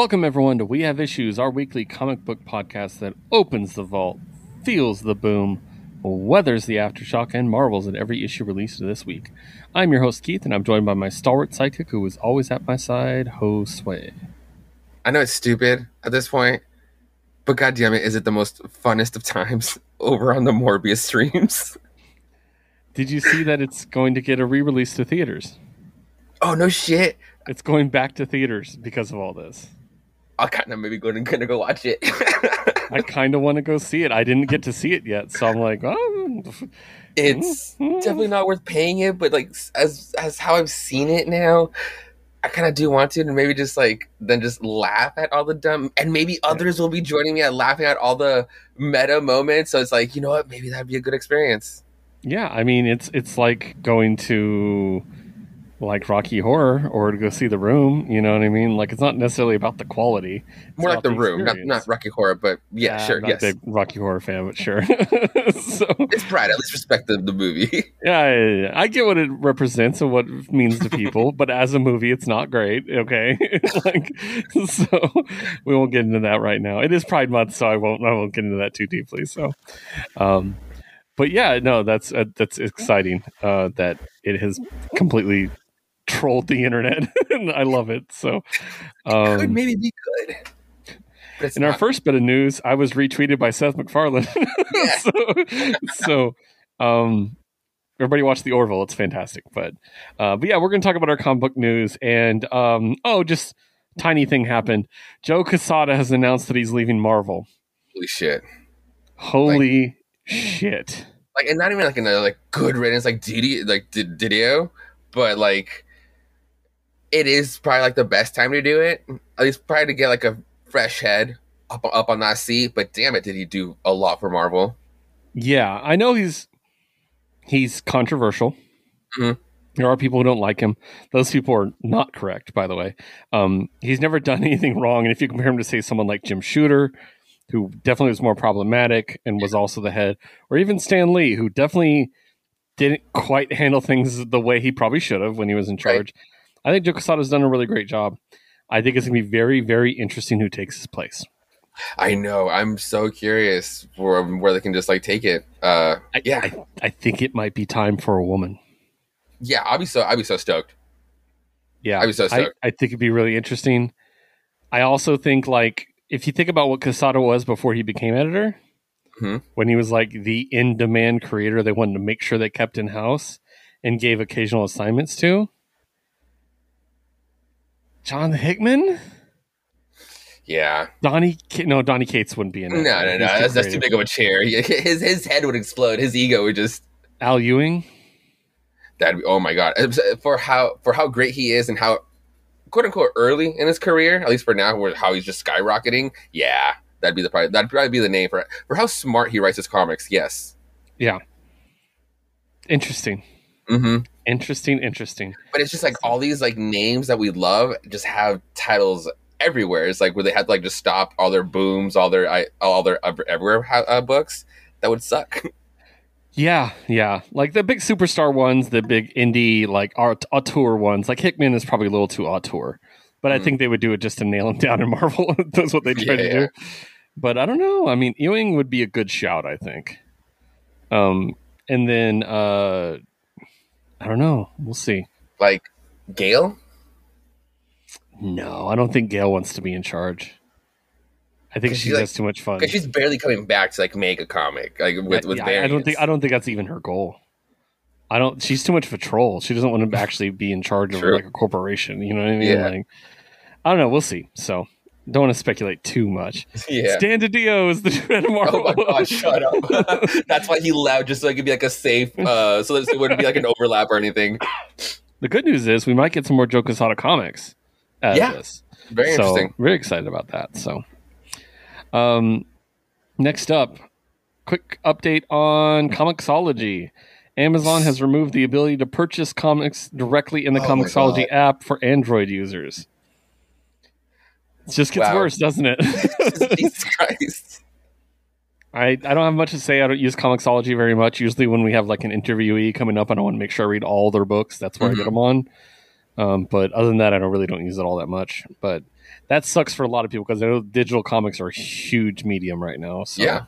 Welcome, everyone, to We Have Issues, our weekly comic book podcast that opens the vault, feels the boom, weathers the aftershock, and marvels at every issue released this week. I'm your host, Keith, and I'm joined by my stalwart sidekick who is always at my side, Josue. I know it's stupid at this point, but goddamn it, is it the most funnest of times over on the Morbius streams? Did you see that it's going to get a re release to theaters? Oh, no shit. It's going back to theaters because of all this. I'll kind of maybe go and gonna go watch it. I kind of want to go see it. I didn't get to see it yet, so I'm like, oh. Hmm. it's definitely not worth paying it, but like as as how I've seen it now, I kind of do want to, and maybe just like then just laugh at all the dumb, and maybe others will be joining me at laughing at all the meta moments. So it's like, you know what, maybe that'd be a good experience. Yeah, I mean, it's it's like going to like Rocky Horror or to go see The Room. You know what I mean? Like it's not necessarily about the quality. It's More like about the room, not not Rocky Horror, but yeah, Yeah, sure, I'm not yes. a big Rocky Horror fan, but sure. so It's pride. At least respect the, the movie. yeah, yeah, yeah. I get what it represents and what it means to people, but as a movie, it's not great. Okay, like so we won't get into that right now. It is Pride Month, so I won't I won't get into that too deeply. So, um, but yeah, no, that's uh, that's exciting uh, that it has completely trolled the internet, and I love it. So, Could um, maybe be good. But it's in our first bit of news, I was retweeted by Seth MacFarlane. so, so um, everybody watch the Orville; it's fantastic. But, uh, but yeah, we're going to talk about our comic book news. And um, oh, just tiny thing happened. Joe Quesada has announced that he's leaving Marvel. Holy shit. Holy shit! like and not even like in a like good riddance like Didi like D- Didio, but like it is probably like the best time to do it. At least probably to get like a fresh head up up on that seat. But damn it, did he do a lot for Marvel? Yeah, I know he's he's controversial. Mhm. There are people who don't like him. Those people are not correct, by the way. Um, he's never done anything wrong. And if you compare him to, say, someone like Jim Shooter, who definitely was more problematic and was also the head, or even Stan Lee, who definitely didn't quite handle things the way he probably should have when he was in Right. I think Joe Quesada's done a really great job. I think it's going to be very, very interesting who takes his place. I know. I'm so curious for where they can just like take it. Uh, I, yeah, I, I think it might be time for a woman. yeah. I'll be so I'll be so stoked. Yeah, I'd be so I, stoked. I think it'd be really interesting. I also think like if you think about what Quesada was before he became editor, Mhm. when he was like the in-demand creator, they wanted to make sure they kept in house and gave occasional assignments to. John Hickman, Yeah. Donnie, no, Donnie Cates wouldn't be in No, it. no, no. He's That's, that's too big of a chair. His his head would explode. His ego would just Al Ewing, That'd be oh my god uh, for how for how great he is and how quote unquote early in his career, at least for now, where how he's just skyrocketing. Yeah, that'd be the probably that'd probably be the name for for how smart he writes his comics. Yes. Yeah. Interesting, hmm interesting, interesting. But it's just like all these like names that we love just have titles everywhere. It's like where they had to like just stop all their booms, all their I- all their ever- everywhere uh, books. That would suck. Yeah, yeah. Like the big superstar ones, the big indie like art auteur ones. Like Hickman is probably a little too auteur, but I Mm. think they would do it just to nail him down in Marvel. That's what they try to Yeah. do. But I don't know. I mean, Ewing would be a good shout. I think. Um, and then uh, I don't know. We'll see. like Gail? No, I don't think Gail wants to be in charge. I think she she, like- has too much fun. Because she's barely coming back to like make a comic like with with Yeah, I don't think. I don't think that's even her goal. I don't. She's too much of a troll. She doesn't want to actually be in charge of True. like a corporation. You know what I mean? Yeah. Like, I don't know. We'll see. So don't want to speculate too much. yeah. Stan DiDio is the of Marvel. Oh my god, shut up. That's why he left, just so it could be like a safe, uh, so that it wouldn't be like an overlap or anything. the good news is we might get some more Joe Quesada comics. Yeah. this. Very so, interesting. Very excited about that. So, um, next up, quick update on Comixology. Amazon has removed the ability to purchase comics directly in the Oh Comixology app for Android users. It just gets Wow. worse, doesn't it? Jesus Christ. I, I don't have much to say. I don't use Comixology very much. Usually, when we have like an interviewee coming up and I want to make sure I read all their books, that's where I get Mhm. them on. Um, but other than that, I don't really don't use it all that much. But that sucks for a lot of people because I know digital comics are a huge medium right now. So Yeah.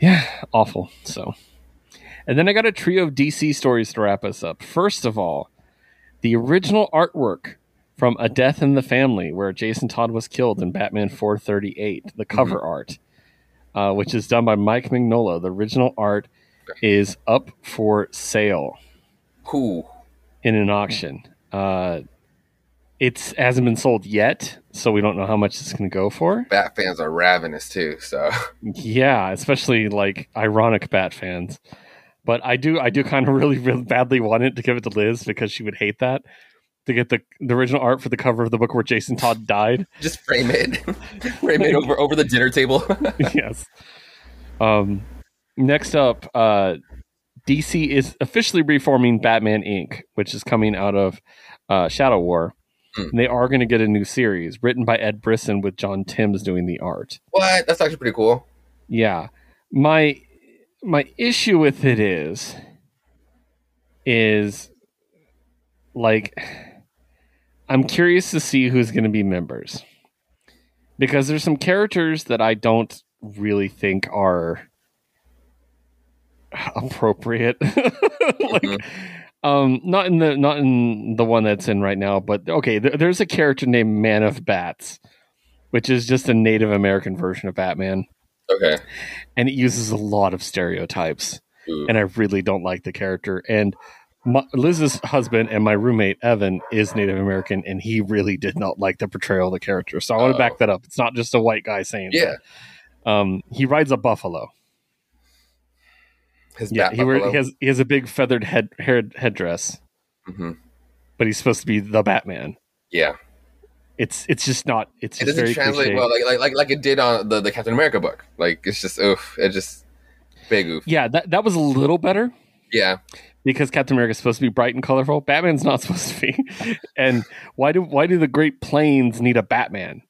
yeah, awful. So, and then I got a trio of DC stories to wrap us up. First of all, the original artwork from A Death in the Family, where Jason Todd was killed in Batman 438, the cover art, uh, which is done by Mike Mignola. The original art is up for sale Cool. in an auction. Uh, it's hasn't been sold yet, so we don't know how much it's going to go for. Bat fans are ravenous too. So Yeah, especially like ironic Bat fans. But I do, I do kind of really, really badly want it to give it to Liz because she would hate that to get the the original art for the cover of the book where Jason Todd died. just frame it, frame it over over the dinner table. yes. Um. Next up, uh, DC is officially reforming Batman Inc., which is coming out of uh, Shadow War. Hmm. And they are going to get a new series written by Ed Brisson with John Timms doing the art. what? That's actually pretty cool. Yeah. My my issue with it is is like I'm curious to see who's going to be members. Because there's some characters that I don't really think are appropriate. like Mhm. um not in the not in the one that's in right now, but okay, th- there's a character named Man of Bats, which is just a Native American version of Batman Okay. and it uses a lot of stereotypes Ooh. and i really don't like the character and my, liz's husband and my roommate evan is native american and he really did not like the portrayal of the character so i want to Oh. back that up it's not just a white guy saying Yeah. that. um he rides a buffalo His yeah he, wear, buffalo. he has he has a big feathered head head headdress Mhm. but he's supposed to be the batman Yeah. it's it's just not it's It doesn't translate cliche. well, like, like like like it did on the, the Captain America book. Like it's just oof. It just big oof. yeah that, that was a little better Yeah. Because Captain America is supposed to be bright and colorful. Batman's not supposed to be. and why do why do the Great Plains need a Batman?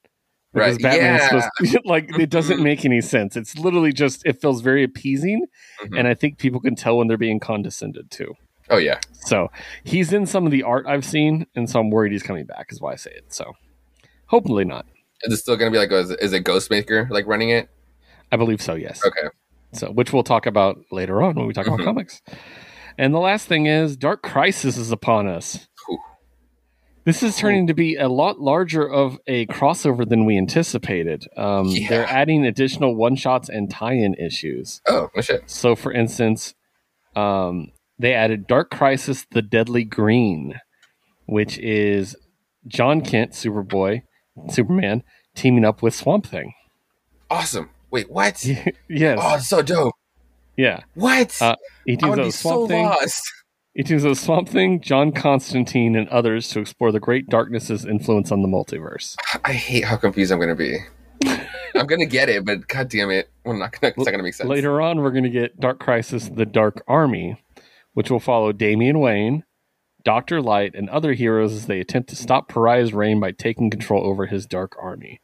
Because Right, Batman's yeah. supposed to, like it doesn't make any sense. It's literally just it feels very appeasing, Mhm. and I think people can tell when they're being condescended to. Oh yeah. So he's in some of the art I've seen, and so I'm worried he's coming back. Is why I say it. So hopefully not. Is it still gonna be like is, is it Ghostmaker like running it? I believe so. Yes. Okay. So, which we'll talk about later on when we talk Mhm. about comics. And the last thing is Dark Crisis is upon us. This is turning to be a lot larger of a crossover than we anticipated. Um, Yeah. They're adding additional one shots and tie in issues. Oh, shit. So, for instance, um, they added Dark Crisis The Deadly Green, which is Jon Kent, Superboy, Superman, teaming up with Swamp Thing. Awesome. Wait, what? yes. Oh, so dope. yeah. What? Uh, He I would up be Swamp so Thing. lost. Teams Swamp Thing, John Constantine, and others to explore the great darkness's influence on the multiverse. I hate how confused I'm gonna be. I'm gonna get it, but god damn it, we're not gonna. It's not gonna make sense. Later on, we're going to get Dark Crisis: The Dark Army, which will follow Damian Wayne, Doctor Light, and other heroes as they attempt to stop Pariah's reign by taking control over his Dark Army.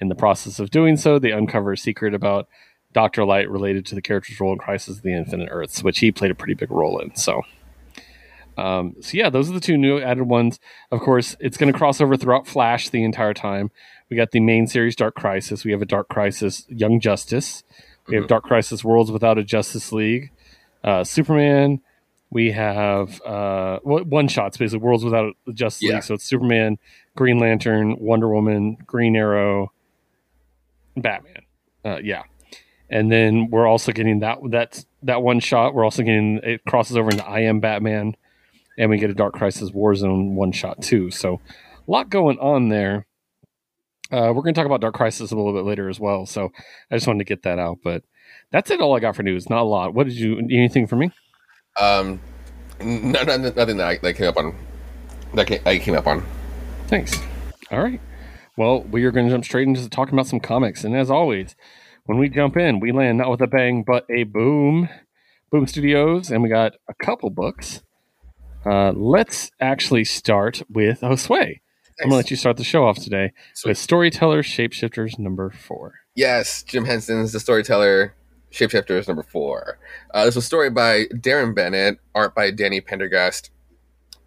In the process of doing so, they uncover a secret about Doctor Light related to the character's role in Crisis of the Infinite Earths, which he played a pretty big role in. So. Um, so yeah, those are the two new added ones. Of course, it's going to cross over throughout Flash the entire time. We got the main series Dark Crisis. We have a Dark Crisis Young Justice. We have Dark Crisis Worlds Without a Justice League. Uh, Superman. We have uh, one shots basically Worlds Without a Justice Yeah. League. So it's Superman, Green Lantern, Wonder Woman, Green Arrow, Batman. Uh, yeah, and then we're also getting that that that one shot. We're also getting it crosses over into I Am Batman, and we get a Dark Crisis Warzone one shot too. So a lot going on there. Uh, we're going to talk about Dark Crisis a little bit later as well. So I just wanted to get that out. But that's it. All I got for news. Not a lot. What did you? Anything for me? Um, no, no, nothing that I that came up on. That came, I came up on. Thanks. All right. Well, we are going to jump straight into talking about some comics. And as always, when we jump in, we land not with a bang, but a boom. Boom Studios. And we got a couple books. Uh, let's actually start with Josue. I'm going to let you start the show off today Sweet. with Storyteller Shapeshifters number four. Yes, Jim Henson's The Storyteller, Shapeshifters number four. Uh, this was a story by Darren Bennett, art by Danny Pendergast,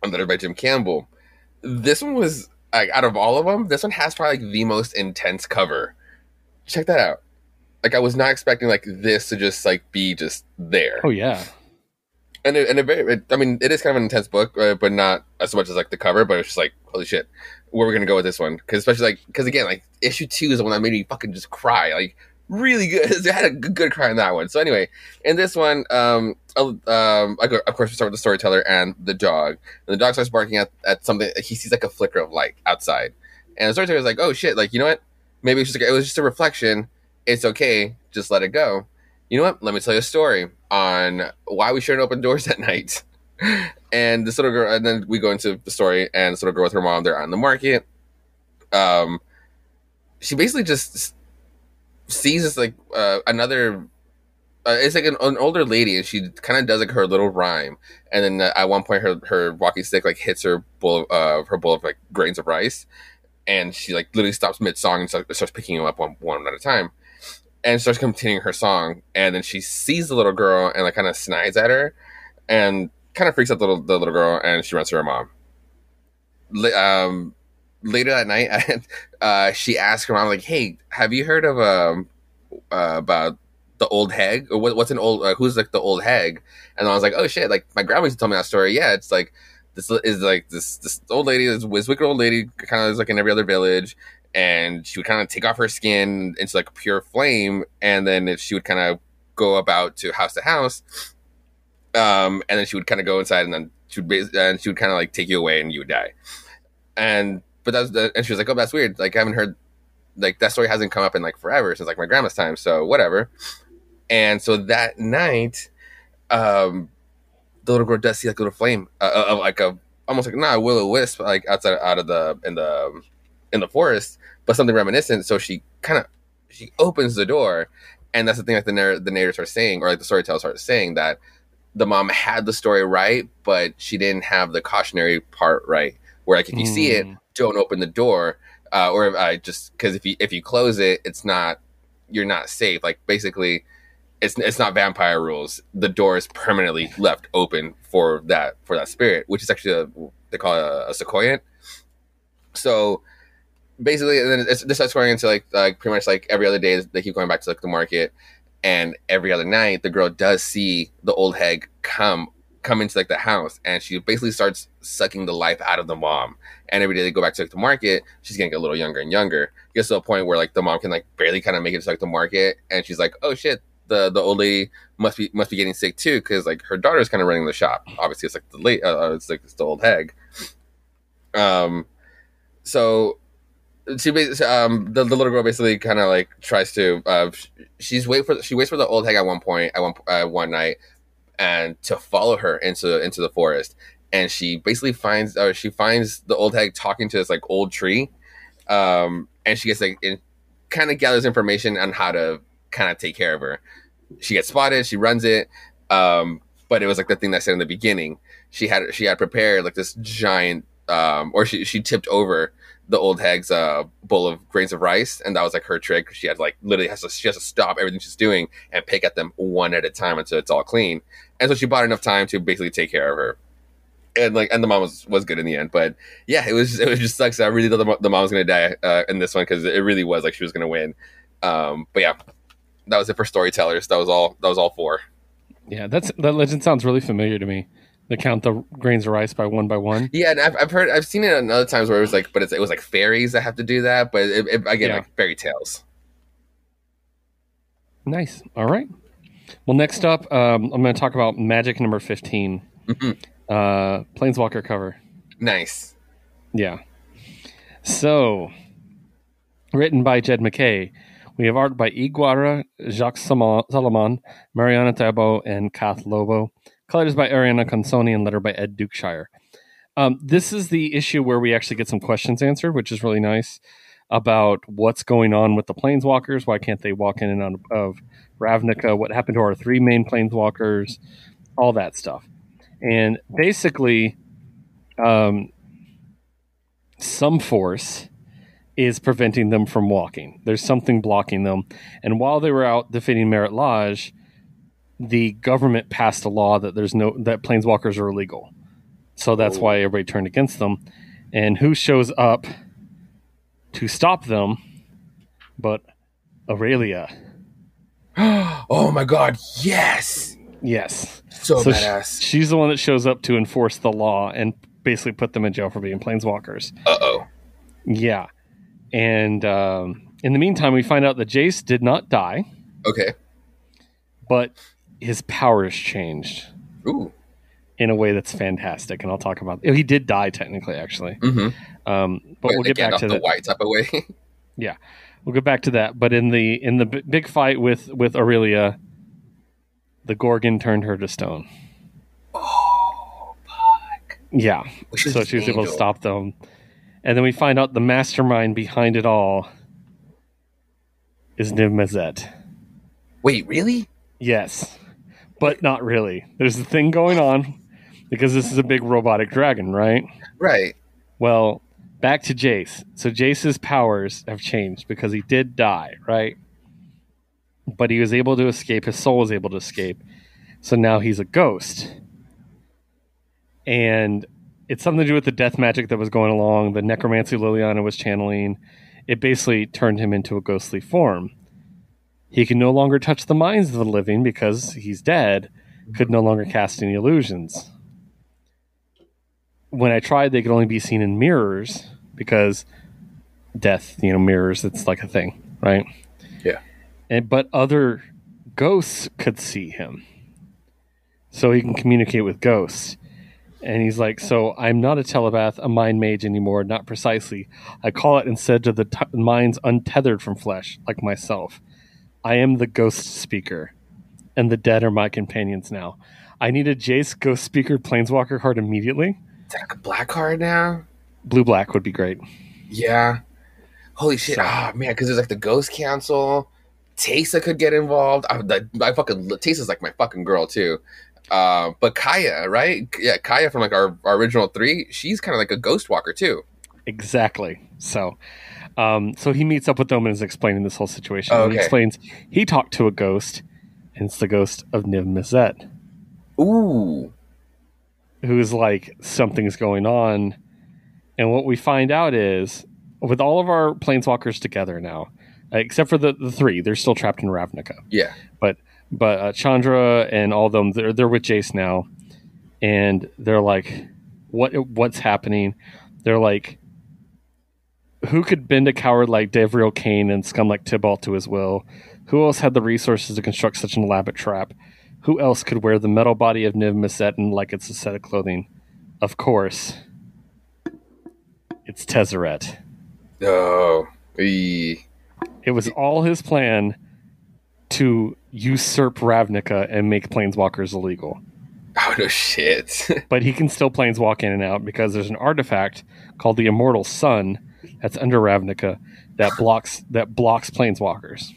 and letter by Jim Campbell. This one was like out of all of them, this one has probably like the most intense cover. Check that out. Like I was not expecting like this to just like be just there. Oh yeah. And it, and it, very- it, I mean, it is kind of an intense book, uh, but not as much as like the cover. But it's just like, holy shit, where we gonna go with this one? Because especially like, because again, like issue two is the one that made me fucking just cry, like really good. I had a good, good cry in that one. So anyway, in this one, um, uh, um, I go, of course we start with the storyteller and the dog. And the dog starts barking at, at something. He sees like a flicker of light outside, and the storyteller's like, oh shit, like you know what? Maybe it's just like, it was just a reflection. It's okay, just let it go. You know what? Let me tell you a story on why we shouldn't open doors at night. And this little girl, and then we go into the story, and this little girl with her mom, they're on the market. Um, she basically just sees this like uh, another. Uh, it's like an, an older lady, and she kind of does like her little rhyme, and then uh, at one point her her walking stick like hits her bowl of uh, her bowl of like grains of rice, and she like literally stops mid song and starts, starts picking them up one one at a time, and starts continuing her song, and then she sees the little girl and like kind of snides at her, and kind of freaks out the little the little girl, and she runs to her mom. Um, later that night, uh, she asked her mom like, "Hey, have you heard of um uh, about the old hag or what, what's an old uh, who's like the old hag?" And I was like, "Oh shit!" Like my grandma used to tell me that story. Yeah, it's like this is like this this old lady, this, this wicked old lady, kind of is like in every other village, and she would kind of take off her skin into like pure flame, and then if she would kind of go about to house to house, um, and then she would kind of go inside, and then she would and she would kind of like take you away, and you would die. And but that's the, and she was like, "Oh, that's weird. Like I haven't heard like that story hasn't come up in like forever since like my grandma's time. So whatever." And so that night, um, the little girl does see like a little flame, uh, uh, like a almost like not a will o wisp, like outside out of the in the um, in the forest, but something reminiscent. So she kind of she opens the door, and that's the thing that the narr- the narrators are saying, or like the storyteller starts saying that the mom had the story right, but she didn't have the cautionary part right. Where like if you see it, Mm. don't open the door, uh, or I just because if you if you close it, it's not you're not safe. Like basically, it's it's not vampire rules. The door is permanently left open for that for that spirit, which is actually a, they call it a, a soucouyant. So basically, and then this starts going into like like pretty much like every other day they keep going back to like the market, and every other night the girl does see the old hag come come into like the house, and she basically starts sucking the life out of the mom. And every day they go back to like the market, she's getting a little younger and younger. Gets to a point where like the mom can like barely kind of make it to like the market, and she's like, oh shit. The, the old lady must be must be getting sick too because like her daughter's kind of running the shop. Obviously, it's like the late uh, it's like it's the old hag. Um, so she um the, the little girl basically kind of like tries to uh she's wait for she waits for the old hag at one point at one uh, one night and to follow her into into the forest. And she basically finds uh, she finds the old hag talking to this like old tree um and she gets like kind of gathers information on how to kind of take care of her. She gets spotted she runs it um but it was like the thing that said in the beginning. She had she had prepared like this giant um or she she tipped over the old hag's uh, bowl of grains of rice, and that was like her trick. She had like literally has to she has to stop everything she's doing and pick at them one at a time until it's all clean. And so she bought enough time to basically take care of her. And like, and the mom was, was good in the end, but yeah, it was it was just sucks. I really thought the, the mom was gonna die uh, in this one because it really was like she was gonna win. Um, but yeah, that was it for storytellers. That was all. That was all four. Yeah, that's that legend sounds really familiar to me. They count the grains of rice by one by one. Yeah, and I've, I've heard I've seen it in other times where it was like, but it's, it was like fairies that have to do that. But it, it, again, Yeah. like fairy tales. Nice. All right. Well, next up, um, I'm going to talk about Magic number 15, Mhm. uh, Planeswalker cover. Nice. Yeah. So, written by Jed MacKay. We have art by Ig Guara, Jacques Salomon, Mariana Tabo, and Kath Lobo. Colors by Ariana Consoni and letter by Ed Dukeshire. Um, this is the issue where we actually get some questions answered, which is really nice about what's going on with the planeswalkers. Why can't they walk in and out of Ravnica? What happened to our three main planeswalkers? All that stuff. And basically, um, some force is preventing them from walking. There's something blocking them. And while they were out defeating Marit Lage, the government passed a law that there's no that planeswalkers are illegal. So that's Oh. why everybody turned against them. And who shows up to stop them but Aurelia? oh my god, yes! Yes. So, So badass. she's the one that shows up to enforce the law and basically put them in jail for being planeswalkers. Uh oh. Yeah. And um, in the meantime, we find out that Jace did not die, Okay. but his powers changed Ooh. in a way that's fantastic. And I'll talk about He did die, technically, actually. Mm-hmm. Um, but we'll get back to the white type of way. Yeah, we'll get back to that. But in the in the b- big fight with with Aurelia, the Gorgon turned her to stone. oh, fuck. Yeah. Which so she was able to stop them. And then we find out the mastermind behind it all is Niv Mizzet. Wait, really? Yes, but not really. There's a thing going on because this is a big robotic dragon, right? Right. Well, back to Jace. So Jace's powers have changed because he did die, right? But he was able to escape. His soul was able to escape. So now he's a ghost. And it's something to do with the death magic that was going along, the necromancy Liliana was channeling. It basically turned him into a ghostly form. He can no longer touch the minds of the living because he's dead, could no longer cast any illusions when I tried, they could only be seen in mirrors because death, you know, mirrors. It's like a thing, right? Yeah. And but other ghosts could see him, so he can communicate with ghosts. And he's like, "So I'm not a telepath, a mind mage anymore. Not precisely. I call it instead to the t- minds untethered from flesh, like myself. I am the ghost speaker, and the dead are my companions now." I need a Jace Ghost Speaker Planeswalker card immediately. Is that like a black card now? Blue black would be great. Yeah. Holy shit. So- Ah, man, because there's like the Ghost Council. Teysa could get involved. I, I, I fucking Teysa's like my fucking girl too. Uh, but Kaya, right? Yeah, Kaya from like our, our original three. She's kind of like a Ghost Walker too. Exactly. So, um, so he meets up with them and is explaining this whole situation. Oh, And He okay. explains he talked to a ghost, and it's the ghost of Niv Mizzet, Ooh. who is like something's going on. And what we find out is, with all of our planeswalkers together now, uh, except for the, the three, they're still trapped in Ravnica. Yeah. but uh, Chandra and all of them they're they're with Jace now, and they're like, what what's happening? They're like, who could bend a coward like Davriel Cane and scum like Tibalt to his will? Who else had the resources to construct such an elaborate trap? Who else could wear the metal body of Niv Mizzet and like it's a set of clothing? Of course, it's Tezzeret. Oh. Eee. It was all his plan to usurp Ravnica and make planeswalkers illegal. Oh no shit. But he can still planeswalk in and out because there's an artifact called the Immortal Sun that's under Ravnica that blocks that blocks planeswalkers.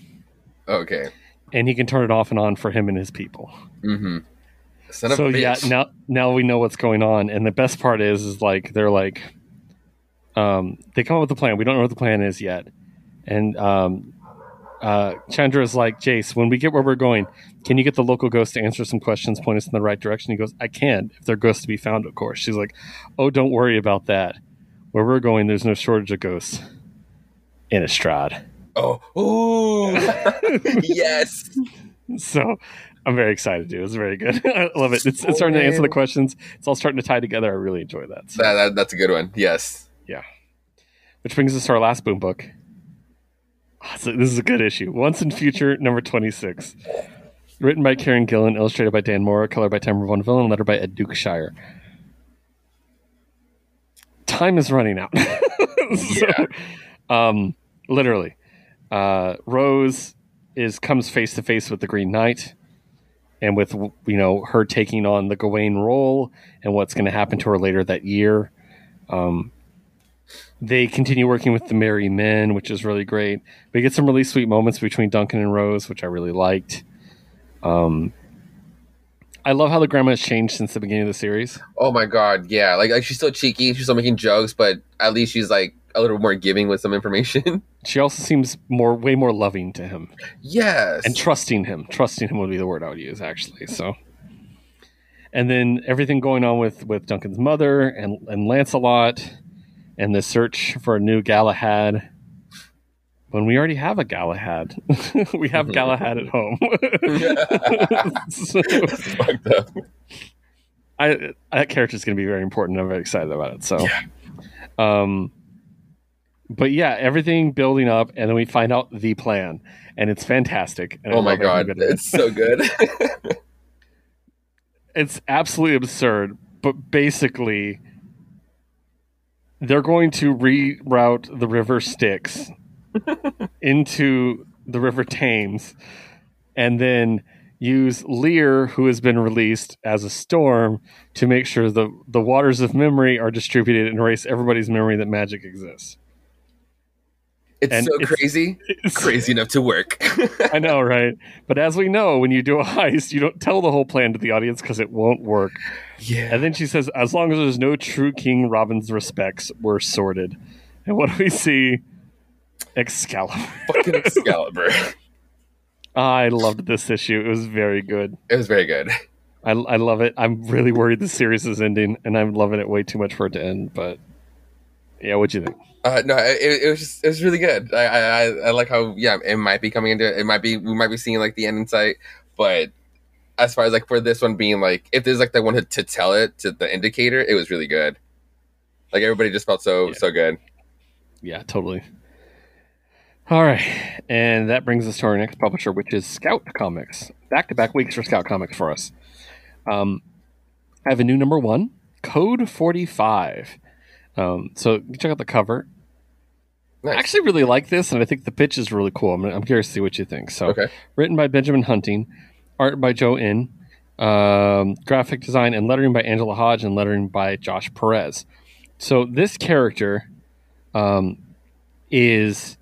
okay. And he can turn it off and on for him and his people. Mm-hmm. So yeah, now now we know what's going on. And the best part is is like they're like um they come up with a plan. We don't know what the plan is yet. And um uh, Chandra is like, Jace, when we get where we're going, can you get the local ghost to answer some questions, point us in the right direction? He goes, I can, if they're ghosts to be found, of course. She's like, Oh, don't worry about that. Where we're going, there's no shortage of ghosts. Innistrad. Oh. Ooh. yes. So I'm very excited, dude. It's very good. I love it. It's, it's starting to answer the questions. It's all starting to tie together. I really enjoy that. So, That, that, that's a good one. Yes. Yeah. Which brings us to our last boom book. Ah, so this is a good issue. Once in Future, number 26. Written by Kieron Gillen, illustrated by Dan Mora, colored by Tamra Bonvillain, and lettered by Ed Dukeshire. Time is running out. so, um, literally, uh, Rose is comes face to face with the Green Knight, and with you know her taking on the Gawain role and what's going to happen to her later that year. Um, they continue working with the Merry Men, which is really great. We get some really sweet moments between Duncan and Rose, which I really liked. Um, I love how the grandma has changed since the beginning of the series. Oh my god, yeah. Like, like she's still cheeky, she's still making jokes, but at least she's like a little more giving with some information. She also seems more, way more loving to him yes. and trusting him. Trusting him would be the word I would use, actually. So, and then everything going on with with Duncan's mother and and Lancelot, and the search for a new Galahad. When we already have a Galahad, we have Galahad at home. so, Fucked up. I that character is going to be very important. I'm very excited about it. So, Yeah. um, but yeah, everything building up, and then we find out the plan, and it's fantastic. And I Oh my god, it. it's so good. it's absolutely absurd. But basically, they're going to reroute the river Styx into the river Thames, and then use Lear, who has been released as a storm, to make sure the the waters of memory are distributed and erase everybody's memory that magic exists. It's And so it's- crazy, It's- crazy enough to work. I know, right? But as we know, when you do a heist, you don't tell the whole plan to the audience because it won't work. yeah. And then she says, as long as there's no true King Robin's respects, we're sorted. And what do we see? Excalibur. Fucking Excalibur. I loved this issue. It was very good. It was very good. I, I love it. I'm really worried the series is ending, and I'm loving it way too much for it to end. But yeah, what'd you think? Uh, no, it, it was just, it was really good. I, I I- I like how yeah, it might be coming into it might be we might be seeing like the end in sight, but as far as like for this one being like if there's like the one to, to tell it to the indicator, it was really good. Like everybody just felt so Yeah. so good. Yeah, totally. All right. And that brings us to our next publisher, which is Scout Comics. Back to back weeks for Scout Comics for us. Um, I have a new number one, Code 45. Um, so check out the cover. I actually really like this, and I think the pitch is really cool. I'm, I'm curious to see what you think. So, Okay. written by Benjamin Hunting, art by Joe In, um, graphic design and lettering by Angela Hodge, and lettering by Josh Perez. So, this character um, is,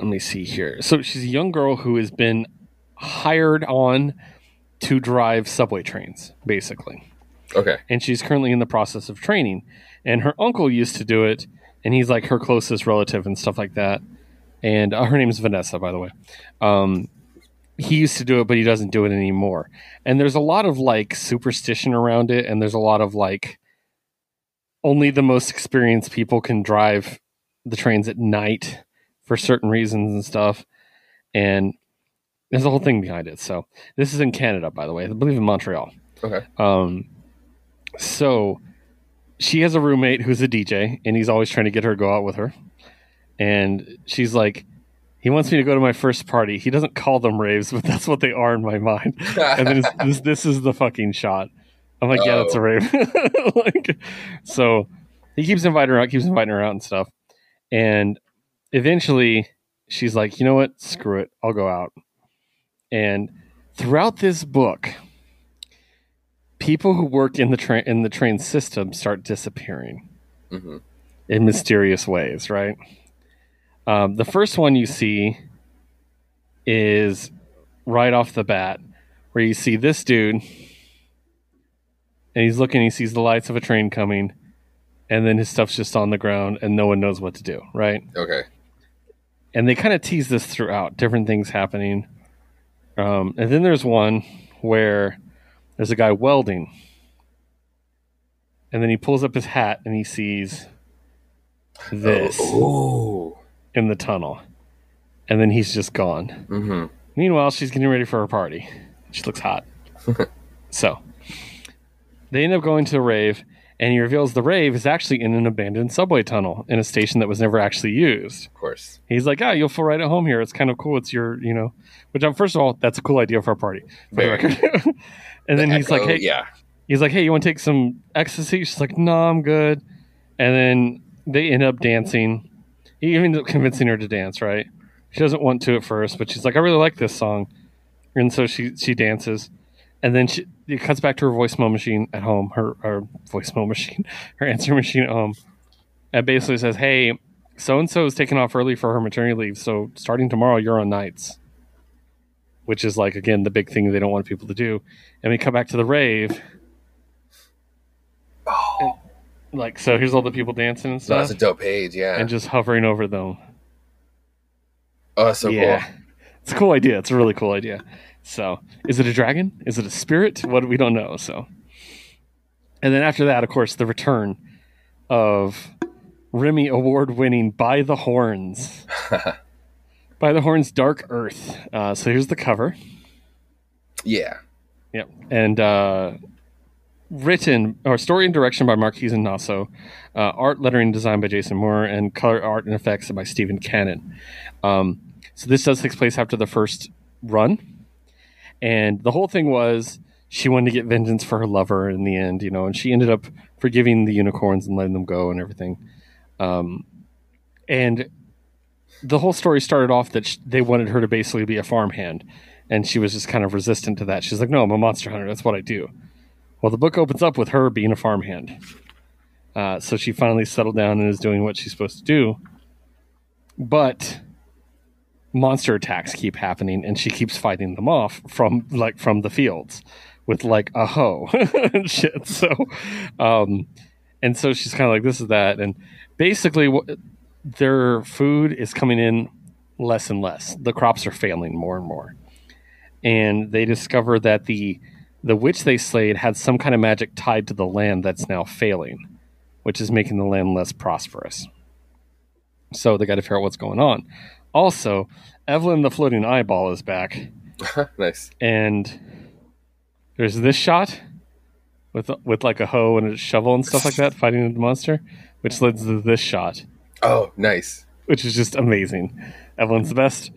let me see here. So, she's a young girl who has been hired on to drive subway trains, basically Okay. and she's currently in the process of training. And her uncle used to do it, and he's like her closest relative and stuff like that. And uh, her name is Vanessa, by the way. Um, he used to do it, but he doesn't do it anymore. And there's a lot of like superstition around it, and there's a lot of like only the most experienced people can drive the trains at night for certain reasons and stuff. And there's a whole thing behind it. So this is in Canada, by the way. I believe in Montreal. Okay. Um, so she has a roommate who's a DJ, and he's always trying to get her to go out with her. And she's like, he wants me to go to my first party. He doesn't call them raves, but that's what they are in my mind. And then this, this is the fucking shot. I'm like, yeah, that's a Oh. rave. like, so he keeps inviting her out, keeps inviting her out and stuff. And eventually, she's like, you know what? Screw it. I'll go out. And throughout this book, people who work in the train in the train system start disappearing hmm in mysterious ways, right? Um, the first one you see is right off the bat, where you see this dude, and he's looking, he sees the lights of a train coming, and then his stuff's just on the ground, and no one knows what to do, right? Okay. And they kind of tease this throughout different things happening. Um, and then there's one where there's a guy welding. And then he pulls up his hat and he sees this Oh. in the tunnel. And then he's just gone. Hmm meanwhile she's getting ready for her party. She looks hot. So they end up going to a rave and he reveals the rave is actually in an abandoned subway tunnel in a station that was never actually used Of course. He's like, ah, you'll feel right at home here. It's kind of cool. It's your, you know, which I'm first of all, that's a cool idea for a party, for the record. and then The he's like, hey, yeah. he's like, hey, you want to take some ecstasy? She's like, no, I'm good. And then they end up dancing. He even ends up convincing her to dance, right? She doesn't want to at first, but she's like, I really like this song, and so she she dances, and then she it cuts back to her voicemail machine at home, her her voicemail machine, her answer machine at home, and basically says, hey so and so is taking off early for her maternity leave. So starting tomorrow, you're on nights, which is like again the big thing they don't want people to do. And we come back to the rave, Oh, like so. Here's all the people dancing and stuff, that's a dope page. Yeah. and just hovering over them. oh, that's so yeah, cool. it's a cool idea. It's a really cool idea. So, is it a dragon? Is it a spirit? What we don't know. So, and then after that, of course, the return of Remy Award winning By the Horns. By the Horns Dark Earth. Uh, so here's the cover. yeah. Yep. And uh, written or story and direction by Markisan Naso, uh, art lettering design by Jason Muhr, and color art and effects by Stephen Cannon. Um, so this does take place after the first run, and the whole thing was she wanted to get vengeance for her lover in the end, you know, and she ended up forgiving the unicorns and letting them go and everything. Um, and the whole story started off that they wanted her to basically be a farmhand, and she was just kind of resistant to that. She's like, "No, I'm a monster hunter. That's what I do." Well, the book opens up with her being a farmhand. Uh, so she finally settled down and is doing what she's supposed to do. But monster attacks keep happening, and she keeps fighting them off from like from the fields with like a hoe and shit. So, um, and so she's kind of like, "This is that," and basically, what their food is coming in less and less. The crops are failing more and more, and they discover that the the witch they slayed had some kind of magic tied to the land that's now failing, which is making the land less prosperous. So they got to figure out what's going on. Also, Evelyn the floating eyeball is back, nice. and there's this shot with with like a hoe and a shovel and stuff like that fighting the monster, which leads to this shot, Oh, nice. which is just amazing. Evelyn's the best.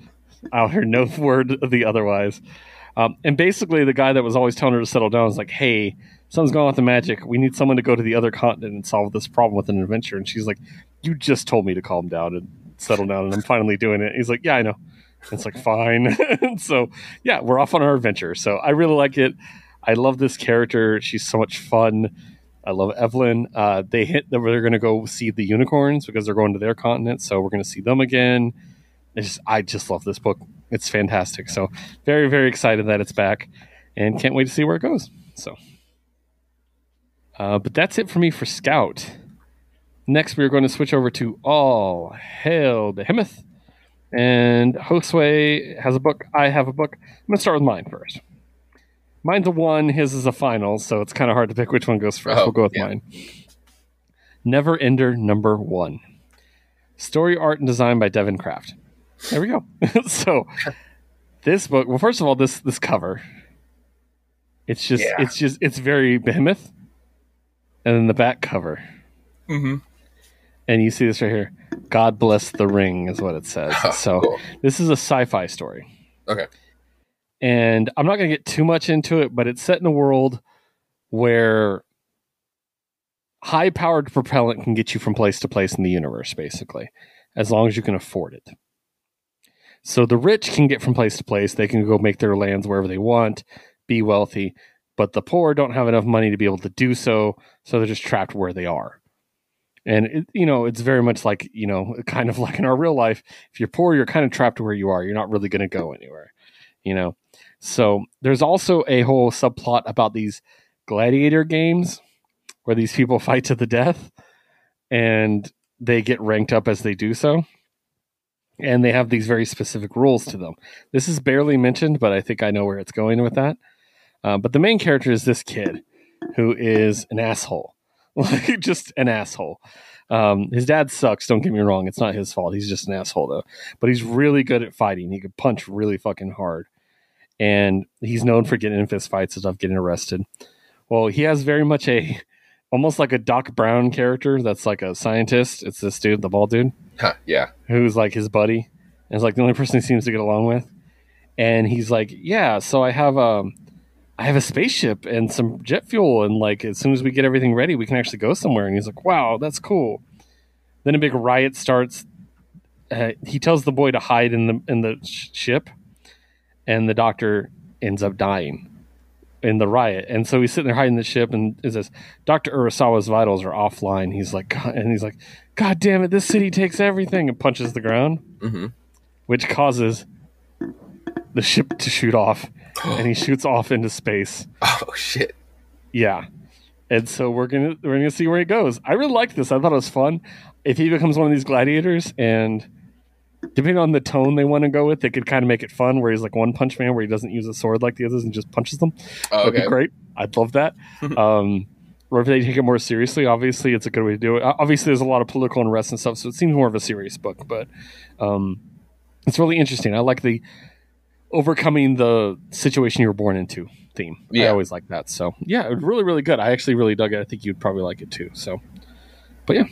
I'll hear no word of the otherwise. Um, and basically, the guy that was always telling her to settle down is like, "Hey, something's going on with the magic. We need someone to go to the other continent and solve this problem with an adventure." And she's like, "You just told me to calm down and settle down, and I'm finally doing it." He's like, "Yeah, I know." It's like fine. So yeah, we're off on our adventure. So I really like it. I love this character. She's so much fun. I love Evelyn. Uh, they hit that they're going to go see the unicorns because they're going to their continent. So we're going to see them again. Just, I just love this book. It's fantastic. So very, very excited that it's back and can't wait to see where it goes. So, uh, but that's it for me for Scout. Next, we're going to switch over to All Hail Behemoth. And Josue has a book. I have a book. I'm going to start with mine first. Mine's a one, his is a final, so it's kind of hard to pick which one goes first. Oh, we'll go with yeah. mine. Never Ender number one. Story, art, and design by Devin Kraft. There we go. so this book, well, first of all, this this cover. It's just Yeah. it's just it's very behemoth. And then the back cover. Mm-hmm. And you see this right here. God bless the ring is what it says. so cool. this is a sci-fi story. Okay. and I'm not going to get too much into it, but it's set in a world where high powered propellant can get you from place to place in the universe, basically, as long as you can afford it. So the rich can get from place to place, they can go make their lands wherever they want, be wealthy, but the poor don't have enough money to be able to do so, so they're just trapped where they are. And it, you know, it's very much like you know, kind of like in our real life. If you're poor, you're kind of trapped where you are. You're not really going to go anywhere you know so there's also a whole subplot about these gladiator games where these people fight to the death and they get ranked up as they do so and they have these very specific rules to them this is barely mentioned but i think i know where it's going with that uh, but the main character is this kid who is an asshole like just an asshole um, his dad sucks don't get me wrong it's not his fault he's just an asshole though but he's really good at fighting he could punch really fucking hard and he's known for getting in fist fights and stuff, getting arrested. Well, he has very much a almost like a Doc Brown character that's like a scientist. It's this dude, the bald dude, Huh, yeah. who's like his buddy, and is like the only person he seems to get along with. And he's like, "Yeah, so I have um, I have a spaceship and some jet fuel, and like as soon as we get everything ready, we can actually go somewhere." And he's like, "Wow, that's cool." Then a big riot starts. Uh, he tells the boy to hide in the in the sh- ship, and the doctor ends up dying in the riot. And so he's sitting there hiding in the ship, and it says, "Doctor Urasawa's vitals are offline." He's like, "God-" and he's like, "God damn it, this city takes everything!" and punches the ground, Mm-hmm. which causes the ship to shoot off, and he shoots off into space. Oh shit. Yeah. And so we're gonna we're gonna see where he goes. I really liked this. I thought it was fun. If he becomes one of these gladiators, and depending on the tone they want to go with, they could kind of make it fun. Where he's like one punch man, where he doesn't use a sword like the others and just punches them. Oh, That'd okay. be great. I'd love that. um, or if they take it more seriously, obviously it's a good way to do it. Obviously, there's a lot of political unrest and stuff, so it seems more of a serious book. But um, it's really interesting. I like the overcoming the situation you were born into theme. Yeah. I always like that. So yeah, really, really good. I actually really dug it. I think you'd probably like it too. So, but yeah.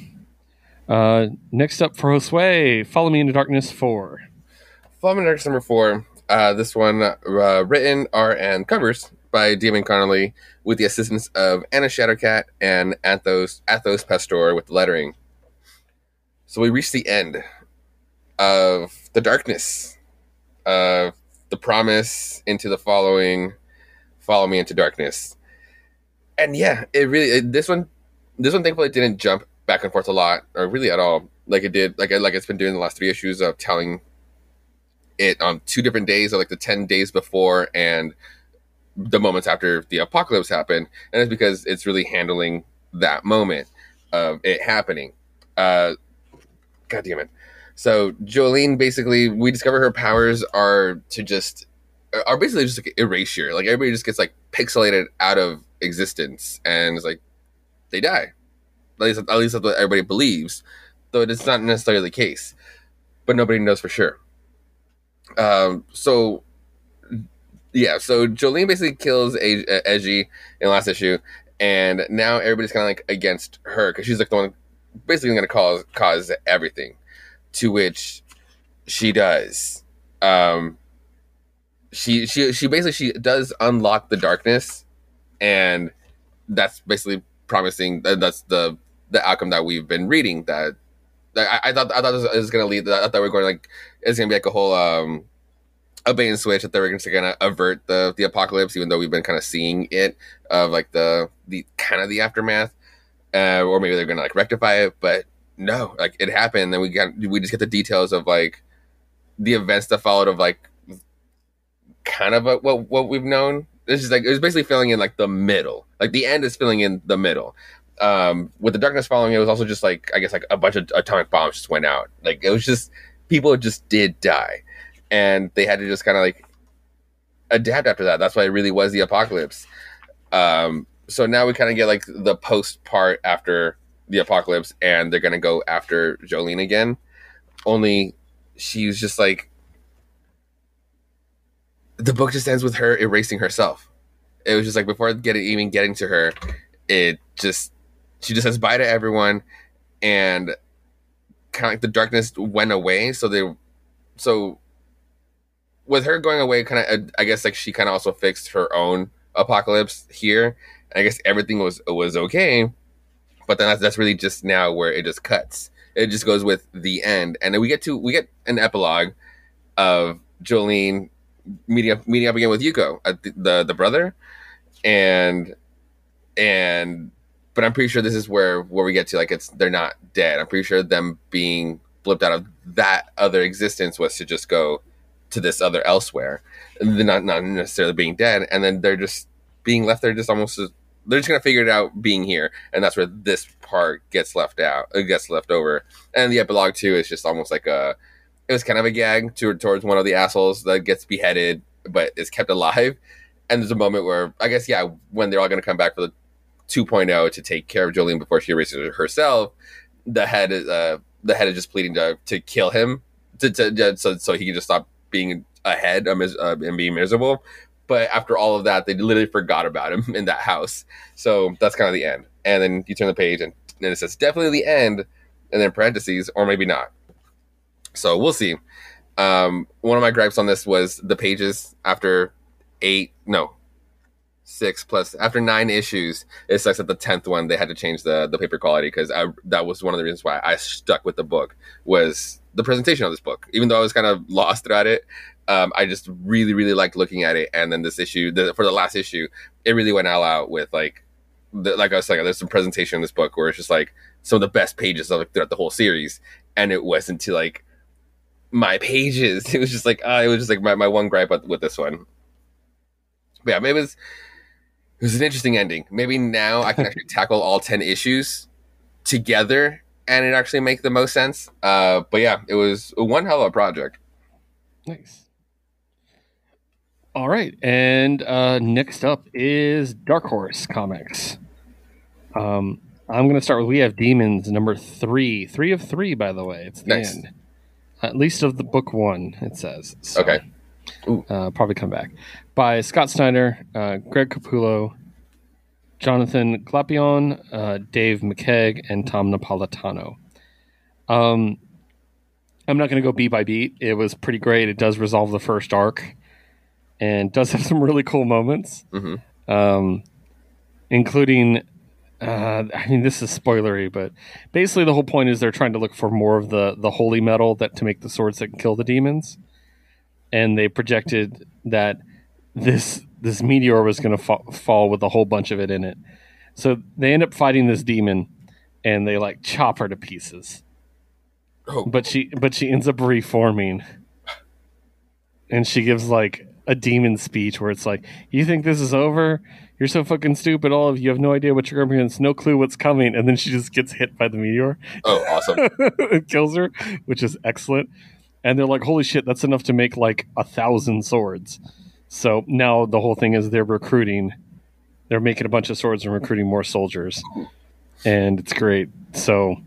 Uh, next up for Josue, Follow Me into Darkness 4. Follow Me into Darkness number 4. Uh, this one uh, written, art, and covers by Damon Connolly with the assistance of Anna Shadowcat and Athos, Athos Pastor with the lettering. So we reach the end of the darkness, of the promise into the following, follow me into darkness. And yeah, it really, it, this one, this one thankfully didn't jump back and forth a lot, or really at all, like it did, like like it's been doing the last three issues of telling it on two different days, or like the ten days before and the moments after the apocalypse happened, and it's because it's really handling that moment of it happening. Uh, God damn it! So Jolene basically, we discover her powers are to just are basically just like erasure. Like everybody just gets like pixelated out of existence, and it's like they die. At least, at least that's what everybody believes, though it's not necessarily the case. But nobody knows for sure. Um, so yeah, so Jolene basically kills a- a- Edgy in the last issue, and now everybody's kind of like against her because she's like the one basically going to cause cause everything. To which she does. Um, she she she basically she does unlock the darkness, and that's basically promising. That's the the outcome that we've been reading. That, I, I thought I thought this was to lead. I thought we are going like it's to be like a whole um a bait and switch that they were kind of avert the the apocalypse, even though we've been kind of seeing it of like the the kind of the aftermath, uh, or maybe they're to like rectify it. But no, like it happened. Then we got we just get the details of like the events that followed of like kind of a, what what we've known. It's just like it was basically filling in like the middle. Like the end is filling in the middle um, with the darkness following, it was also just like I guess like a bunch of atomic bombs just went out. Like it was just people just did die, and they had to just kind of like adapt after that. That's why it really was the apocalypse. Um, so now we kind of get like the post part after the apocalypse, and they're gonna go after Jolene again. Only she's just like the book just ends with her erasing herself. It was just like before getting even getting to her, it just she just says bye to everyone, and kind of like the darkness went away. So they, so with her going away, kind of, uh, I guess like she kind of also fixed her own apocalypse here. I guess everything was was okay, but then that's, that's really just now where it just cuts. It just goes with the end, and then we get to we get an epilogue of Jolene meeting up meeting up again with Yuko, uh, the, the the brother, and and but I'm pretty sure this is where where we get to like it's they're not dead. I'm pretty sure them being flipped out of that other existence was to just go to this other elsewhere, not not necessarily being dead, and then they're just being left there, just almost they're just gonna figure it out being here, and that's where this part gets left out, it gets left over, and the epilogue too is just almost like a it was kind of a gag to, towards one of the assholes that gets beheaded but is kept alive. And there's a moment where I guess yeah, when they're all gonna come back for the 2.0 to take care of Jolene before she erases herself, the head is uh, the head is just pleading to to kill him to, to so so he can just stop being ahead uh, and being miserable. But after all of that, they literally forgot about him in that house. So that's kind of the end. And then you turn the page and, then it says definitely the end, and then parentheses or maybe not. So we'll see. Um, one of my gripes on this was the pages after eight, no, six plus after nine issues it sucks that the 10th one they had to change the the paper quality because that was one of the reasons why i stuck with the book was the presentation of this book even though i was kind of lost throughout it um, i just really really liked looking at it and then this issue the, for the last issue it really went all out with like the, like i was saying there's some presentation in this book where it's just like some of the best pages of like, throughout the whole series and it wasn't to like my pages it was just like uh, it was just like my, my one gripe with, with this one but yeah, it was it was an interesting ending. Maybe now I can actually tackle all 10 issues together and it actually make the most sense. Uh, but yeah, it was one hell of a project. Nice. All right. And uh, next up is Dark Horse Comics. Um, I'm going to start with We Have Demons, number three. Three of three, by the way. It's the Nice. end. At least of the book one, it says. So, Okay. Uh, probably come back. By Scott Snyder, uh, Greg Capullo, Jonathan Glapion, uh, Dave McCaig, and Tom Napolitano. Um, I'm not going to go beat by beat. It was pretty great. It does resolve the first arc and does have some really cool moments, hmm um, including. Uh, I mean, this is spoilery, but basically the whole point is they're trying to look for more of the the holy metal that to make the swords that can kill the demons, and they projected that this this meteor was going to fa- fall with a whole bunch of it in it. So they end up fighting this demon, and they like chop her to pieces Oh, but she but she ends up reforming and she gives like a demon speech where it's like you think this is over? You're so fucking stupid all of you. Have no idea what you're going to be, it's no clue what's coming. And then she just gets hit by the meteor. Oh, awesome. it kills her which is excellent. And they're like holy shit that's enough to make like a thousand swords. So now the whole thing is they're recruiting they're making a bunch of swords and recruiting more soldiers. And it's great. So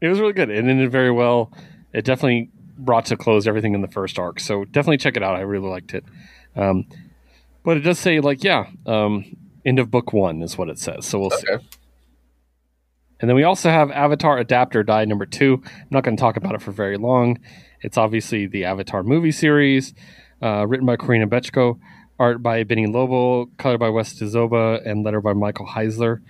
it was really good. It ended very well. It definitely brought to close everything in the first arc so definitely check it out i really liked it um, but it does say like yeah um, end of book one is what it says so we'll see and then we also have Avatar Adapt or Die number two. I'm not going to talk about it for very long. It's obviously the Avatar movie series, uh, written by Corinna Bechko, art by Beni Lobel, color by Wes Dzioba, and letter by Michael Heisler.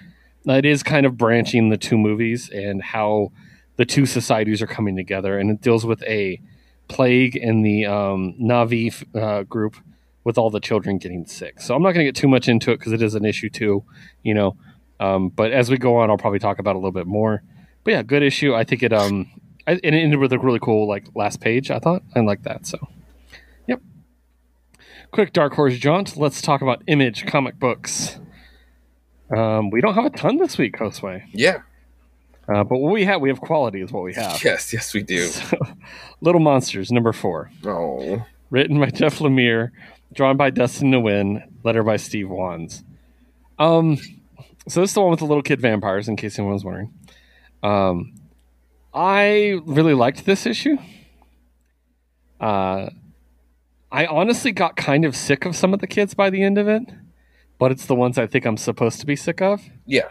Now, it is kind of branching the two movies and how the two societies are coming together, and it deals with a plague in the um, Na'vi uh, group with all the children getting sick. So I'm not going to get too much into it because it is an issue too, you know. Um, but as we go on, I'll probably talk about a little bit more. But yeah, good issue. I think it um, I, it ended with a really cool like last page. I thought I like that. So, yep. Quick dark horse jaunt. Let's talk about Image comic books. Um, we don't have a ton this week, Josue. Yeah. Uh, but what we have, we have quality, is what we have. Yes. Yes, we do. So, Little Monsters, number four. Oh. Written by Jeff Lemire, drawn by Dustin Nguyen, letter by Steve Wands. Um, so this is the one with the little kid vampires, in case anyone was wondering. Um, I really liked this issue. Uh, I honestly got kind of sick of some of the kids by the end of it, but it's the ones I think I'm supposed to be sick of. Yeah.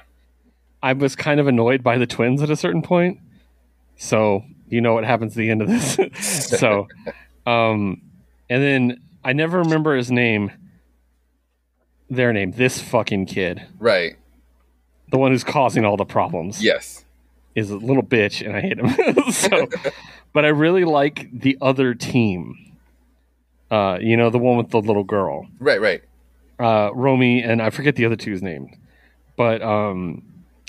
I was kind of annoyed by the twins at a certain point. So you know what happens at the end of this. so, um, and then I never remember his name. Their name, this fucking kid, Right. the one who's causing all the problems, Yes. is a little bitch, and I hate him. so, but I really like the other team. Uh, you know, the one with the little girl, Right. Right. uh, Romy, and I forget the other two's name, but um,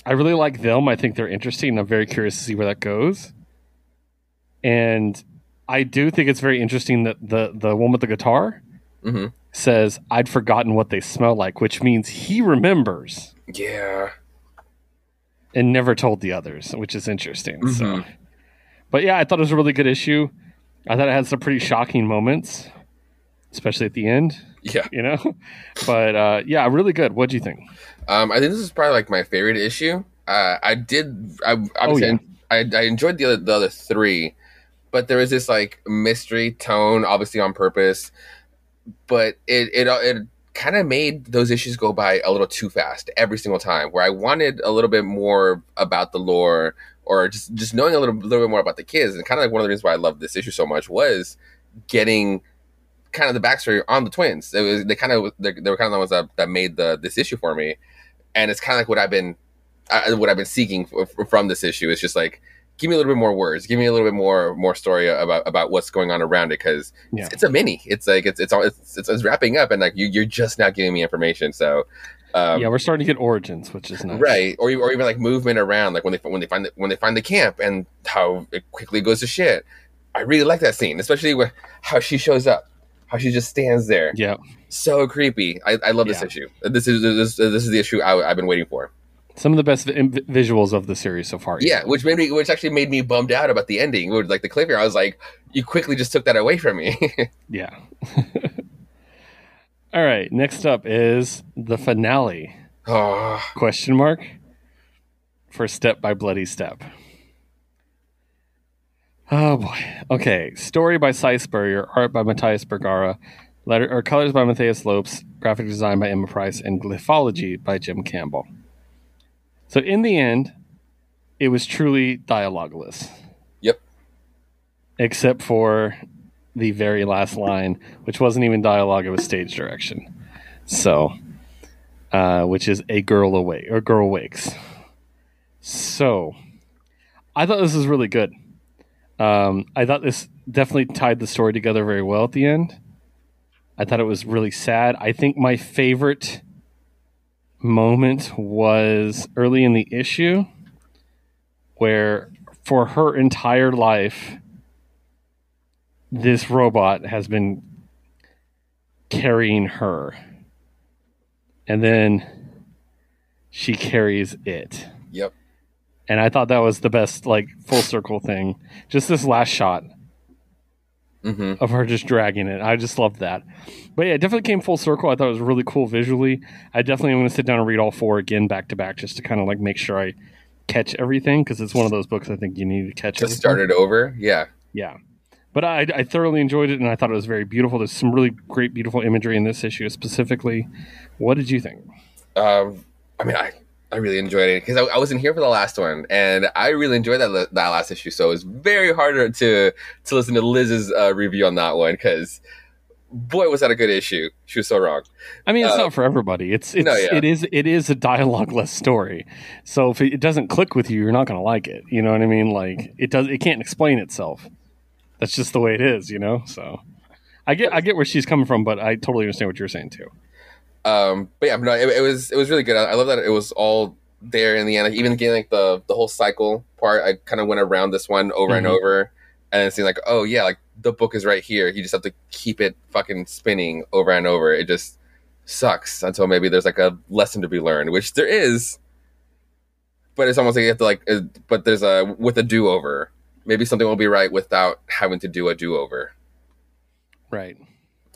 I really like them. I think they're interesting. I'm very curious to see where that goes. And I do think it's very interesting that the the one with the guitar hmm says, "I'd forgotten what they smell like," which means he remembers Yeah. and never told the others, which is interesting. So, Mhm. but yeah, I thought it was a really good issue. I thought it had some pretty shocking moments, especially at the end. Yeah. You know, but uh, yeah, really good. What do you think? Um, I think this is probably like my favorite issue. Uh, I did. I Oh, obviously yeah. I, I enjoyed the other the other three, but there was this like mystery tone, obviously on purpose. But it it it kind of made those issues go by a little too fast every single time. Where I wanted a little bit more about the lore or just just knowing a little little bit more about the kids. And kind of like one of the reasons why I love this issue so much was getting kind of the backstory on the twins. It was they kind of they, they were kind of the ones that, that made the this issue for me, and it's kind of like what I've been what I've been seeking f- from this issue. It's just like give me a little bit more words, give me a little bit more more story about about what's going on around it because Yeah. it's, it's a mini. It's like it's it's all it's, it's, it's wrapping up, and like you you're just now giving me information. So. Um, yeah, we're starting to get origins, which is nice. right or, or even like movement around like when they when they find the, when they find the camp and how it quickly goes to shit i really like that scene especially with how she shows up how she just stands there Yeah. so creepy i, I love this Yeah. issue this is this, this is the issue I, i've been waiting for Some of the best vi- visuals of the series so far. yeah which made me which actually made me bummed out about the ending like the cliffhanger i was like you quickly just took that away from me Yeah. All right. Next up is the finale. oh Question mark. for Step by Bloody Step. Oh boy. Okay. Story by Si Spurrier, art by Matías Bergara, letter or colors by Matheus Lopes, graphic design by Emma Price, and glyphology by Jim Campbell. So in the end, it was truly dialogueless. Yep. Except for the very last line, which wasn't even dialogue, it was stage direction. So uh, which is a girl awake or girl wakes. So I thought this was really good. Um, I thought this definitely tied the story together very well at the end. I thought it was really sad. I think my favorite moment was early in the issue where for her entire life this robot has been carrying her and then she carries it. And I thought that was the best like full circle thing. Just this last shot hmm of her just dragging it. I just loved that. But yeah, it definitely came full circle. I thought it was really cool visually. I definitely am going to sit down and read all four again back to back just to kind of like make sure I catch everything because it's one of those books I think you need to catch. Everything. start it over. Yeah. Yeah. But I, I thoroughly enjoyed it and I thought it was very beautiful. There's some really great, beautiful imagery in this issue specifically. What did you think? Um, I mean, I, I really enjoyed it because I, I wasn't here for the last one, and I really enjoyed that that last issue. So it was very hard to to listen to Liz's uh, review on that one because boy was that a good issue. She was so wrong. I mean, it's Uh, not for everybody. It's it's no, yeah. it is it is a dialogue-less story. So if it, it doesn't click with you, you're not going to like it. You know what I mean? Like it does. It can't explain itself. That's just the way it is. You know. So I get I get where she's coming from, but I totally understand what you're saying too. Um, but yeah, no, it, it was it was really good. I, I love that it was all there in the end. Even getting like the the whole cycle part, I kind of went around this one over and Mhm. over, and it seemed like, oh yeah, like the book is right here. You just have to keep it fucking spinning over and over. It just sucks until maybe there's like a lesson to be learned, which there is. But it's almost like you have to like, uh, but there's a with a do over. Maybe something will be right without having to do a do over. Right.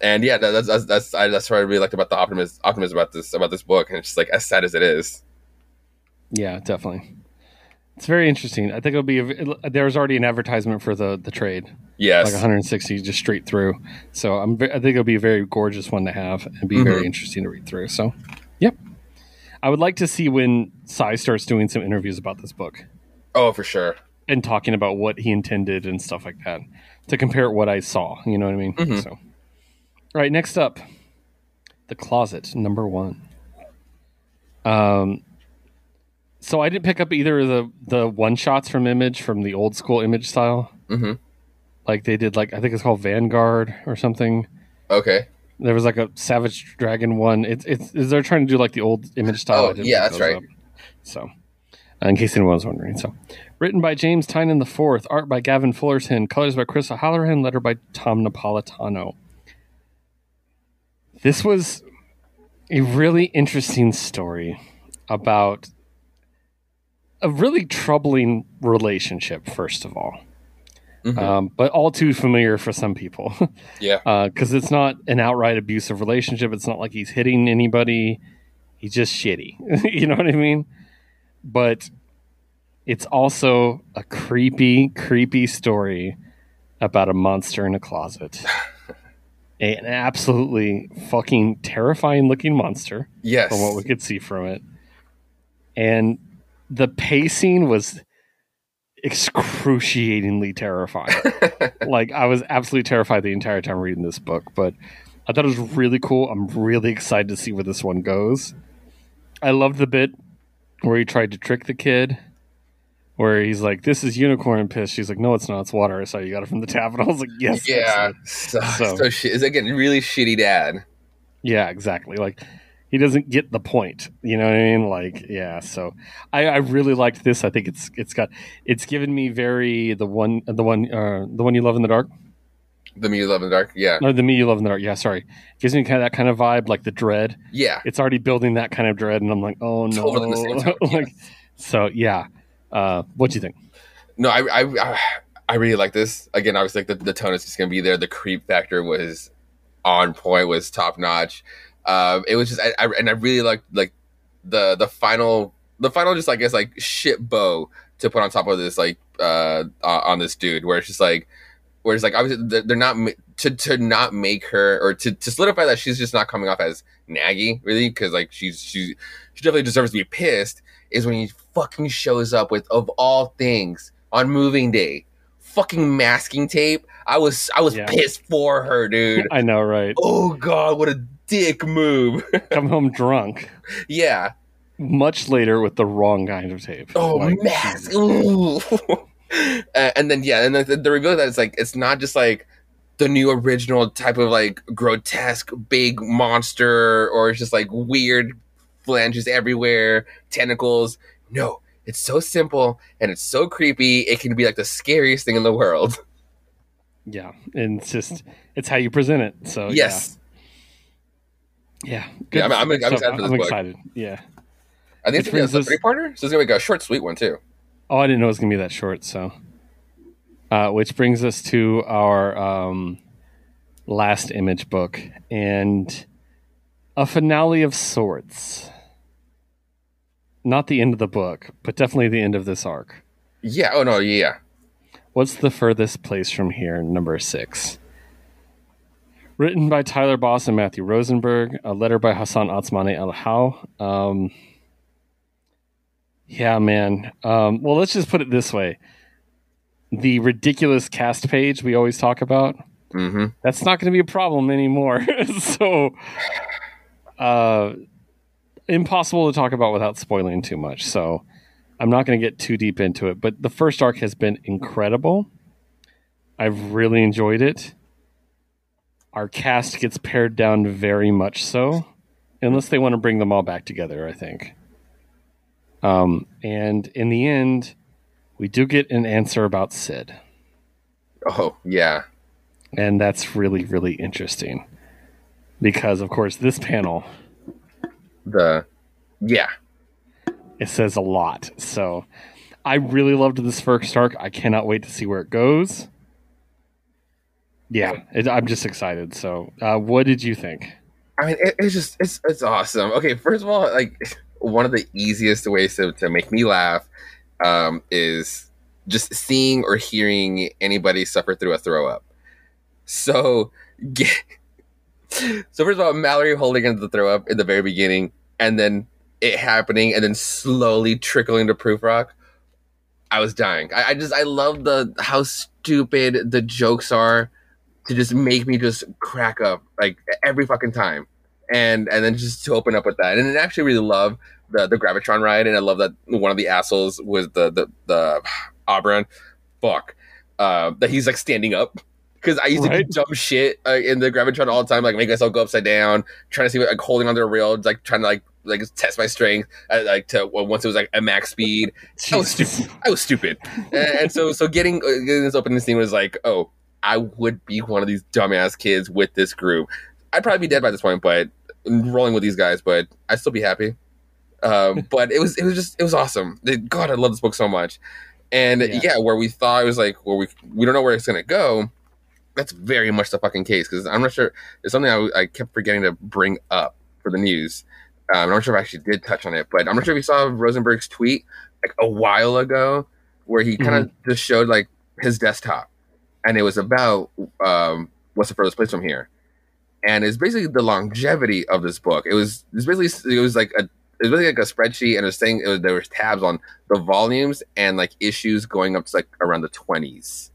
And yeah, that- that's that's that's, I, that's what I really liked about the optimism optimism about this about this book, and it's just like as sad as it is. Yeah, definitely. It's very interesting. I think it'll be. A, there's already an advertisement for the the trade, Yes, like 160 just straight through. So I'm. I think it'll be a very gorgeous one to have and be very Mhm. interesting to read through. So, yep. I would like to see when Si starts doing some interviews about this book oh for sure. and talking about what he intended and stuff like that to compare what I saw. You know what I mean? Mhm. So, all right. Next up, the closet number one. Um. So I didn't pick up either of the the one shots from Image from the old school Image style. hmm Like they did, like I think it's called Vanguard or something. Okay. There was like a Savage Dragon one. It's it's they're trying to do like the old Image style. Oh, yeah, that's right. up. So, uh, in case anyone was wondering, so written by James Tynion the Fourth, art by Gavin Fullerton, colors by Chris O'Halloran, letter by Tom Napolitano. This was a really interesting story about a really troubling relationship. First of all, Mhm. um, but all too familiar for some people. yeah. because it's not an outright abusive relationship. It's not like he's hitting anybody. He's just shitty. you know what I mean? But it's also a creepy, creepy story about a monster in a closet. an absolutely fucking terrifying looking monster Yes. from what we could see from it. And the pacing was excruciatingly terrifying like I was absolutely terrified the entire time reading this book, but I thought it was really cool. I'm really excited to see where this one goes. I loved the bit where he tried to trick the kid, where he's like, "This is unicorn piss." She's like, "No, it's not. It's water." I saw you got it from the tap, and I was like, "Yes, yeah. So, So- so, shit. It's again really shitty dad. yeah, exactly." Like he doesn't get the point. You know what I mean? Like, yeah. So I, I really liked this. I think it's it's got it's given me very the one the one uh, the one you love in the dark. The Me You Love in the Dark. Yeah. No, the me you love in the dark. Yeah, sorry. Gives me kind of that kind of vibe, like the dread. Yeah. It's already building that kind of dread, and I'm like, oh no. Totally like, yes. so yeah. Uh, what do you think? No, I, I, I, I really like this. Again, obviously, like the, the tone is just gonna be there. The creep factor was on point, was top notch. Um, it was just, I, I, and I really liked like the the final the final just I guess like shit bow to put on top of this like uh, on this dude where it's just like where it's like obviously they're not to to not make her or to to solidify that she's just not coming off as naggy really because like she's she she definitely deserves to be pissed is when he fucking shows up with of all things on moving day fucking masking tape i was i was Yeah. pissed for her dude I know, right? oh god what a dick move Come home drunk yeah much later with the wrong kind of tape. Oh, Like, mask. Uh, and then yeah, and then the, the reveal that it's like it's not just like the new original type of like grotesque big monster or it's just like weird flanges everywhere, tentacles. No, it's so simple and it's so creepy. It can be like the scariest thing in the world. Yeah, and it's just it's how you present it. So yes, yeah, Yeah, I'm- I'm- I'm stuff. excited for this I'm book. excited. Yeah. I think Which it's a three parter, so it's gonna be like a short, sweet one too. Oh, I didn't know it was gonna be that short. So, uh, which brings us to our um, last image book and a finale of sorts. Not the end of the book, but definitely the end of this arc. Yeah. Oh no. Yeah. What's the furthest place from here? Number six. Written by Tyler Boss and Matthew Rosenberg. A letter by Hassan Otsmane-Elhaou. Um, yeah, man. Um, well, let's just put it this way: the ridiculous cast page we always talk about. Mm-hmm. That's not going to be a problem anymore. so, uh, impossible to talk about without spoiling too much. So, I'm not going to get too deep into it. But the first arc has been incredible. I've really enjoyed it. Our cast gets pared down very much so, unless they want to bring them all back together. I think. Um, and in the end, we do get an answer about Sid Oh yeah. and that's really really interesting because of course this panel The yeah. it says a lot so i really loved this first arc i cannot wait to see where it goes yeah it, i'm just excited so uh, what did you think I mean, it, it's just it's it's awesome. Okay, first of all, like one of the easiest ways to, to make me laugh um, is just seeing or hearing anybody suffer through a throw up. So, get, so first of all, Mallory holding into the throw up in the very beginning, and then it happening, and then slowly trickling to Proof Rock. I was dying. I, I just I love the how stupid the jokes are to just make me just crack up like every fucking time and and then just to open up with that and I actually really love the the gravitron ride and i love that one of the assholes was the the the Auburn. fuck uh that he's like standing up because i used to do dumb shit uh, in the gravitron all the time like make myself go upside down trying to see what like holding onto a rail like trying to like like test my strength uh, like to well, once it was like a max speed I was stupid. I was stupid, and, and so so getting, uh, getting this opening scene was like, oh, I would be one of these dumbass kids with this group. I'd probably be dead by this point, but rolling with these guys, but I'd still be happy. Um, but it was it was just it was awesome. God, I love this book so much. And Yeah. yeah. where we thought it was like, where we we don't know where it's gonna go. That's very much the fucking case because I'm not sure. It's something I, I kept forgetting to bring up for the news. Um, I'm not sure if I actually did touch on it, but I'm not sure if you saw Rosenberg's tweet like a while ago where he kind of just showed like his desktop and it was about um, what's the furthest place from here and it's basically the longevity of this book it was it's basically it was like a it was basically like a spreadsheet and it was saying it was, there was tabs on the volumes and like issues going up to like around the 20s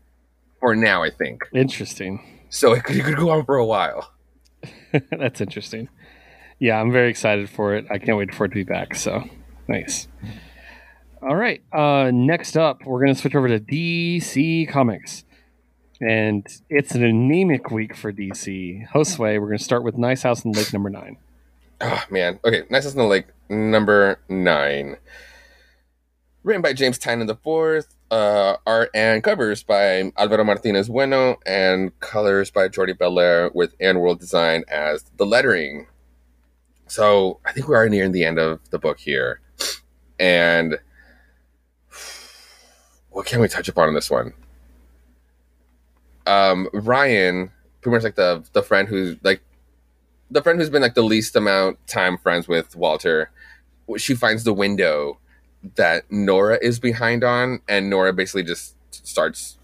for now i think interesting so it could, it could go on for a while That's interesting. Yeah, I'm very excited for it. I can't wait for it to be back. So nice. All right. Uh, next up, we're going to switch over to DC Comics. And it's an anemic week for DC. Josue, we're going to start with Nice House on the Lake number nine. Oh man. Okay, Nice House in the Lake number nine. Written by James Tynion fourth. Uh, art and covers by Alvaro Martinez Bueno and colors by Jordie Bellaire with AndWorld Design as the lettering. So I think we are nearing the end of the book here. And what can we touch upon in this one? Um, Ryan, pretty much like the the friend who's like the friend who's been like the least amount time friends with Walter, she finds the window that Nora is behind on, and Nora basically just starts,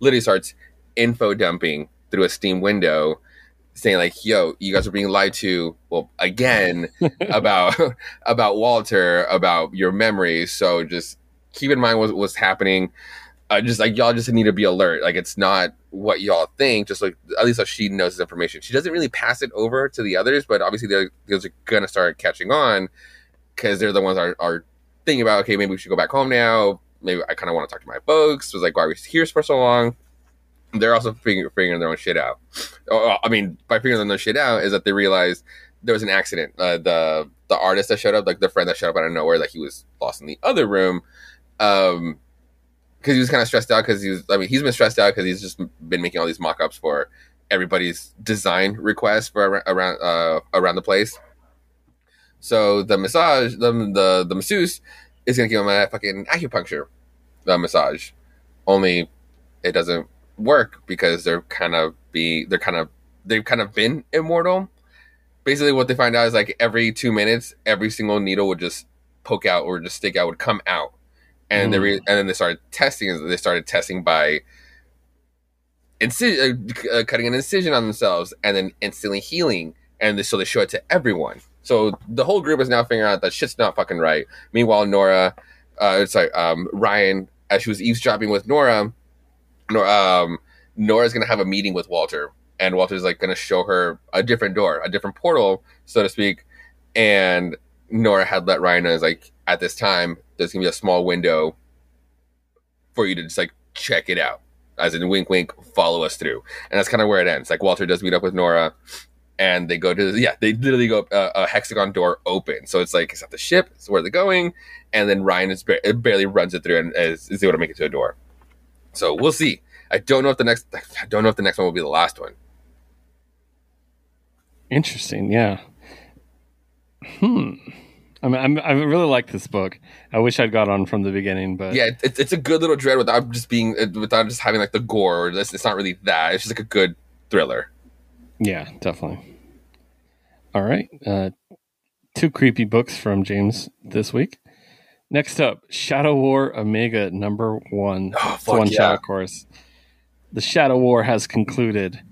literally starts info dumping through a Steam window, saying like, "Yo, you guys are being lied to." Well, again about about Walter, about your memories. So just keep in mind what, what's happening. Uh, just like y'all just need to be alert. Like it's not what y'all think. Just like at least so she knows this information. She doesn't really pass it over to the others, but obviously they're, they're gonna start catching on because they're the ones are, are thinking about okay, maybe we should go back home now. Maybe I kind of want to talk to my folks. Was like why are we here for so long? They're also figuring, figuring their own shit out. Oh, I mean, by figuring their shit out is that they realized there was an accident. Uh, the the artist that showed up, like the friend that showed up out of nowhere, like he was lost in the other room. Um, because he was kind of stressed out because he was. I mean, he's been stressed out because he's just been making all these mock-ups for everybody's design requests for around uh, around the place. So the massage, the the, the masseuse is gonna give him a fucking acupuncture uh, massage. Only it doesn't work because they're kind of be they're kind of they've kind of been immortal. Basically, what they find out is like every two minutes, every single needle would just poke out or just stick out would come out and mm. they re- and then they started testing. They started testing by incision, uh, uh, cutting an incision on themselves, and then instantly healing. And they, so they show it to everyone. So the whole group is now figuring out that shit's not fucking right. Meanwhile, Nora, uh, it's like um, Ryan, as she was eavesdropping with Nora, Nora um, Nora's gonna have a meeting with Walter, and Walter's like gonna show her a different door, a different portal, so to speak. And Nora had let Ryan know is like at this time there's gonna be a small window for you to just like check it out. As in wink wink, follow us through. And that's kind of where it ends. Like Walter does meet up with Nora and they go to the, yeah, they literally go uh, a hexagon door open. So it's like it's at the ship, it's where are they're going, and then Ryan is ba- barely runs it through and is, is able to make it to a door. So we'll see. I don't know if the next I don't know if the next one will be the last one. Interesting, yeah. Hmm. I mean, I'm, i really like this book. I wish I'd got on from the beginning, but yeah, it's, it's a good little dread without just being without just having like the gore. Or this, it's not really that. It's just like a good thriller. Yeah, definitely. All right, uh, two creepy books from James this week. Next up, Shadow War Omega number one. Oh, one yeah. shot, of course. The Shadow War has concluded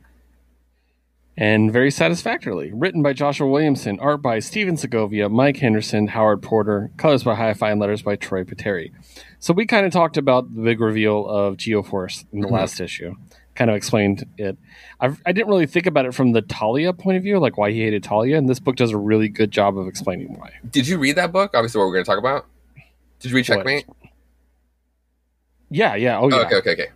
and very satisfactorily. Written by Joshua Williamson, art by Stephen Segovia, Mike Henderson, Howard Porter, colors by Hi-Fi, and letters by Troy Peteri. So we kind of talked about the big reveal of Geoforce in the mm-hmm. last issue. Kind of explained it. I've, I did not really think about it from the Talia point of view, like why he hated Talia, and this book does a really good job of explaining why. Did you read that book? Obviously, what we're going to talk about. Did you read Checkmate? What? Yeah, yeah. Oh, yeah. Oh, okay, okay, okay.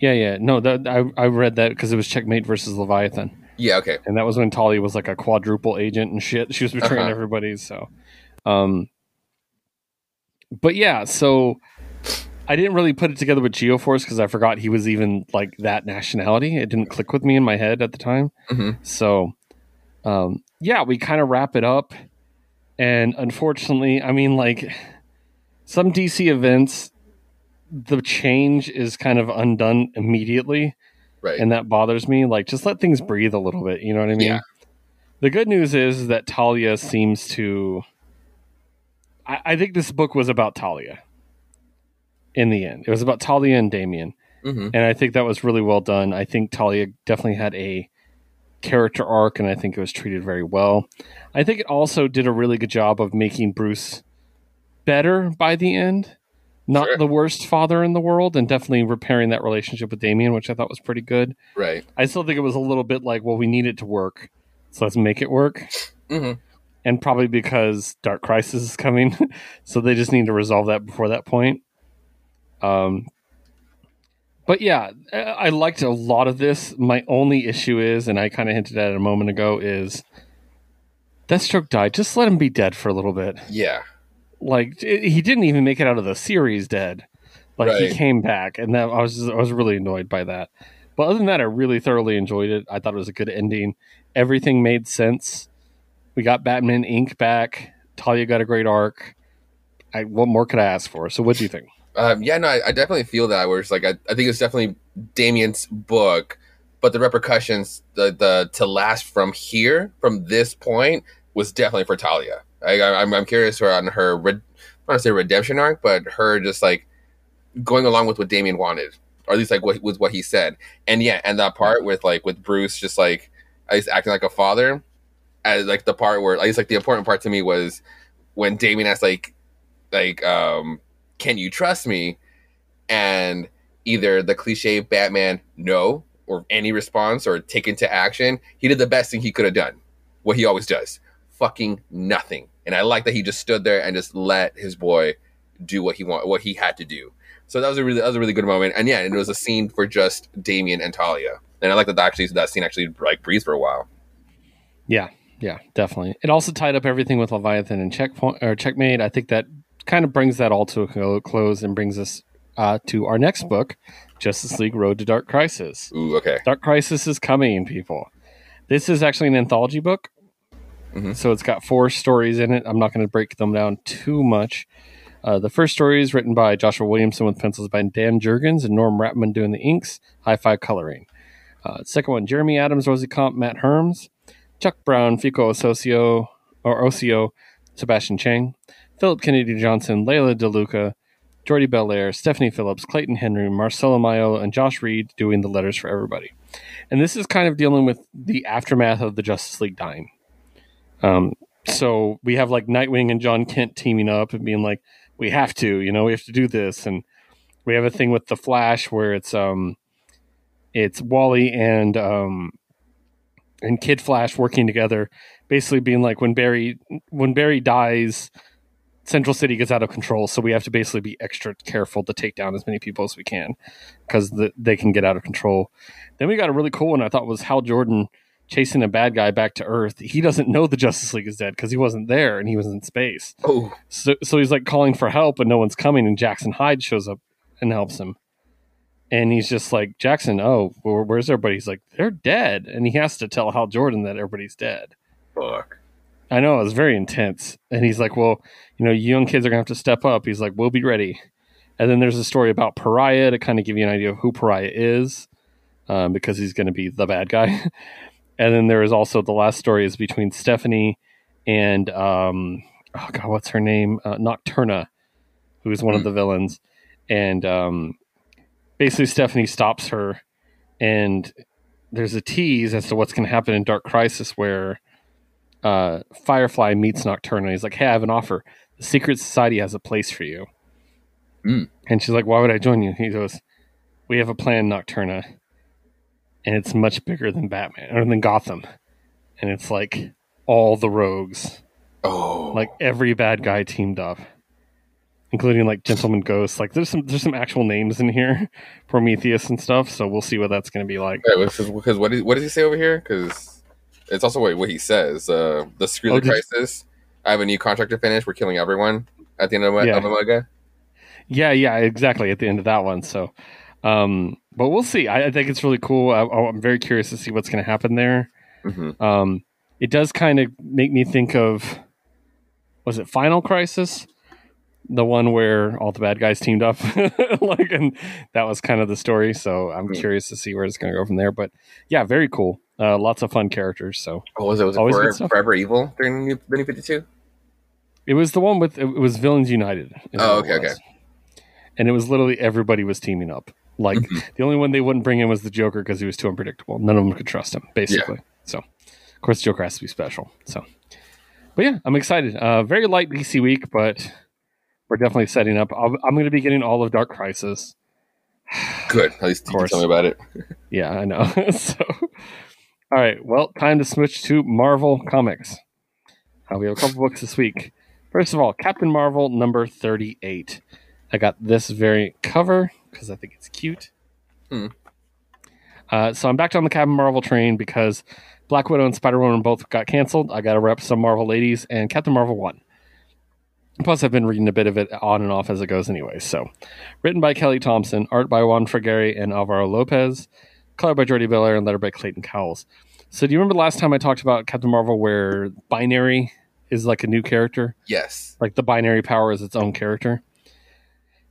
Yeah, yeah. No, that I, I read that because it was Checkmate versus Leviathan. Yeah, okay. And that was when Talia was like a quadruple agent and shit. She was betraying uh-huh. everybody. So, um, but yeah, so I didn't really put it together with Geoforce because I forgot he was even like that nationality. It didn't click with me in my head at the time. Mm-hmm. So, um, yeah, we kind of wrap it up. And unfortunately, I mean, like some DC events the change is kind of undone immediately. Right. And that bothers me. Like, just let things breathe a little bit. You know what I mean? Yeah. The good news is that Talia seems to. I, I think this book was about Talia in the end. It was about Talia and Damian. Mm-hmm. And I think that was really well done. I think Talia definitely had a character arc, and I think it was treated very well. I think it also did a really good job of making Bruce better by the end not sure. the worst father in the world, and definitely repairing that relationship with Damian, which I thought was pretty good. Right. I still think it was a little bit like, well, we need it to work, so let's make it work. Mm-hmm. And probably because Dark Crisis is coming, so they just need to resolve that before that point. Um, but yeah, I liked a lot of this. My only issue is, and I kind of hinted at it a moment ago, is Deathstroke died. Just let him be dead for a little bit. Yeah. Like it, he didn't even make it out of the series dead. Like right. he came back, and that I was just, I was really annoyed by that. But other than that, I really thoroughly enjoyed it. I thought it was a good ending. Everything made sense. We got Batman Inc. back. Talia got a great arc. I, what more could I ask for? So, what do you think? Um, yeah, no, I, I, definitely feel that. Where it's like I, I think it's definitely Damian's book, but the repercussions, the the to last from here, from this point, was definitely for Talia. I, I'm, I'm curious on her re- I don't say redemption arc, but her just like going along with what Damian wanted, or at least like what was what he said. And yeah, and that part with like with Bruce just like at least acting like a father, as like the part where at least like the important part to me was when Damian asked like like um can you trust me? And either the cliche Batman no or any response or take into action, he did the best thing he could have done. What he always does. Fucking nothing. And I like that he just stood there and just let his boy do what he want what he had to do. So that was a really that was a really good moment. And yeah, it was a scene for just Damian and Talia. And I like that actually that scene actually like breathed for a while. Yeah, yeah, definitely. It also tied up everything with Leviathan and checkpoint or checkmate. I think that kind of brings that all to a close and brings us uh, to our next book, Justice League Road to Dark Crisis. Ooh, okay. Dark Crisis is coming, people. This is actually an anthology book. Mhm. So it's got four stories in it. I'm not going to break them down too much. Uh, the first story is written by Joshua Williamson with pencils by Dan Jurgens and Norm Rapmund doing the inks, Hi-Fi coloring. Uh, second one, Jeremy Adams, Rosi Kämpe, Matt Herms, Chuck Brown, Fico Ossio, or Ocio, Sebastian Cheng, Philip Kennedy Johnson, Layla DeLuca, Jordie Bellaire, Stephanie Phillips, Clayton Henry, Marcelo Maiolo, and Josh Reed doing the letters for everybody. And this is kind of dealing with the aftermath of the Justice League dying. Um, so we have like Nightwing and Jon Kent teaming up and being like, we have to, you know, we have to do this. And we have a thing with the Flash where it's um it's Wally and um and Kid Flash working together, basically being like when Barry when Barry dies, Central City gets out of control, so we have to basically be extra careful to take down as many people as we can because the, they can get out of control. Then we got a really cool one I thought was Hal Jordan chasing a bad guy back to Earth. He doesn't know the Justice League is dead because he wasn't there and he was in space. Oh, So, so he's like calling for help, and no one's coming. And Jackson Hyde shows up and helps him. And he's just like, Jackson, oh, where- where's everybody? He's like, they're dead. And he has to tell Hal Jordan that everybody's dead. fuck. I know, it was very intense. And he's like, well, you know, young kids are going to have to step up. He's like, we'll be ready. And then there's a story about Pariah to kind of give you an idea of who Pariah is um, because he's going to be the bad guy. and then there is also the last story is between Stephanie and, um, oh God, what's her name? Uh, Nocturna, who is one of Hmm. the villains. And um, basically, Stephanie stops her. And there's a tease as to what's going to happen in Dark Crisis where uh, Firefly meets Nocturna. He's like, "Hey, I have an offer. The Secret Society has a place for you." Mm. And she's like, "Why would I join you?" He goes, "We have a plan, Nocturna, and it's much bigger than Batman or than Gotham, and it's like all the rogues, Oh, like every bad guy teamed up." Including like Gentleman Ghost, like there's some there's some actual names in here, Prometheus and stuff. So we'll see what that's going to be like. Because what, is, what does he say over here? Because it's also what, what he says. Uh, the screw Oh, the did you- crisis. I have a new contract to finish. We're killing everyone at the end of, Yeah. of Omega. Yeah, yeah, exactly. At the end of that one, so, um, but we'll see. I, I think it's really cool. I, I'm very curious to see what's going to happen there. hmm Um, it does kind of make me think of, was it Final Crisis, the one where all the bad guys teamed up, like, and that was kind of the story. So I'm Hmm. curious to see where it's going to go from there. But yeah, very cool. Uh, lots of fun characters. So What was it? Was Always good Forever. Forever Evil during the New, the New 52? it was the one with it was Villains United. Oh, it okay. And it was literally everybody was teaming up. Like Mhm. the only one they wouldn't bring in was the Joker because he was too unpredictable. None of them could trust him, basically. So, of course, Joker has to be special. So, but yeah, I'm excited. Uh, very light DC week, but we're definitely setting up. I'll, I'm going to be getting all of Dark Crisis. Good. At least you can tell me about it. Yeah, I know. so, all right. Well, time to switch to Marvel Comics. Uh, we have a couple books this week. First of all, Captain Marvel number 38. I got this variant cover because I think it's cute. Hmm. Uh, so I'm back on the Captain Marvel train because Black Widow and Spider Woman both got canceled. I got to rep some Marvel ladies, and Captain Marvel won. Plus, I've been reading a bit of it on and off as it goes, anyway. So, written by Kelly Thompson, art by Juan Frigeri and Alvaro Lopez, color by Jordie Bellaire, and letter by Clayton Cowles. So, do you remember the last time I talked about Captain Marvel where Binary is like a new character? Yes. Like the binary power is its own character?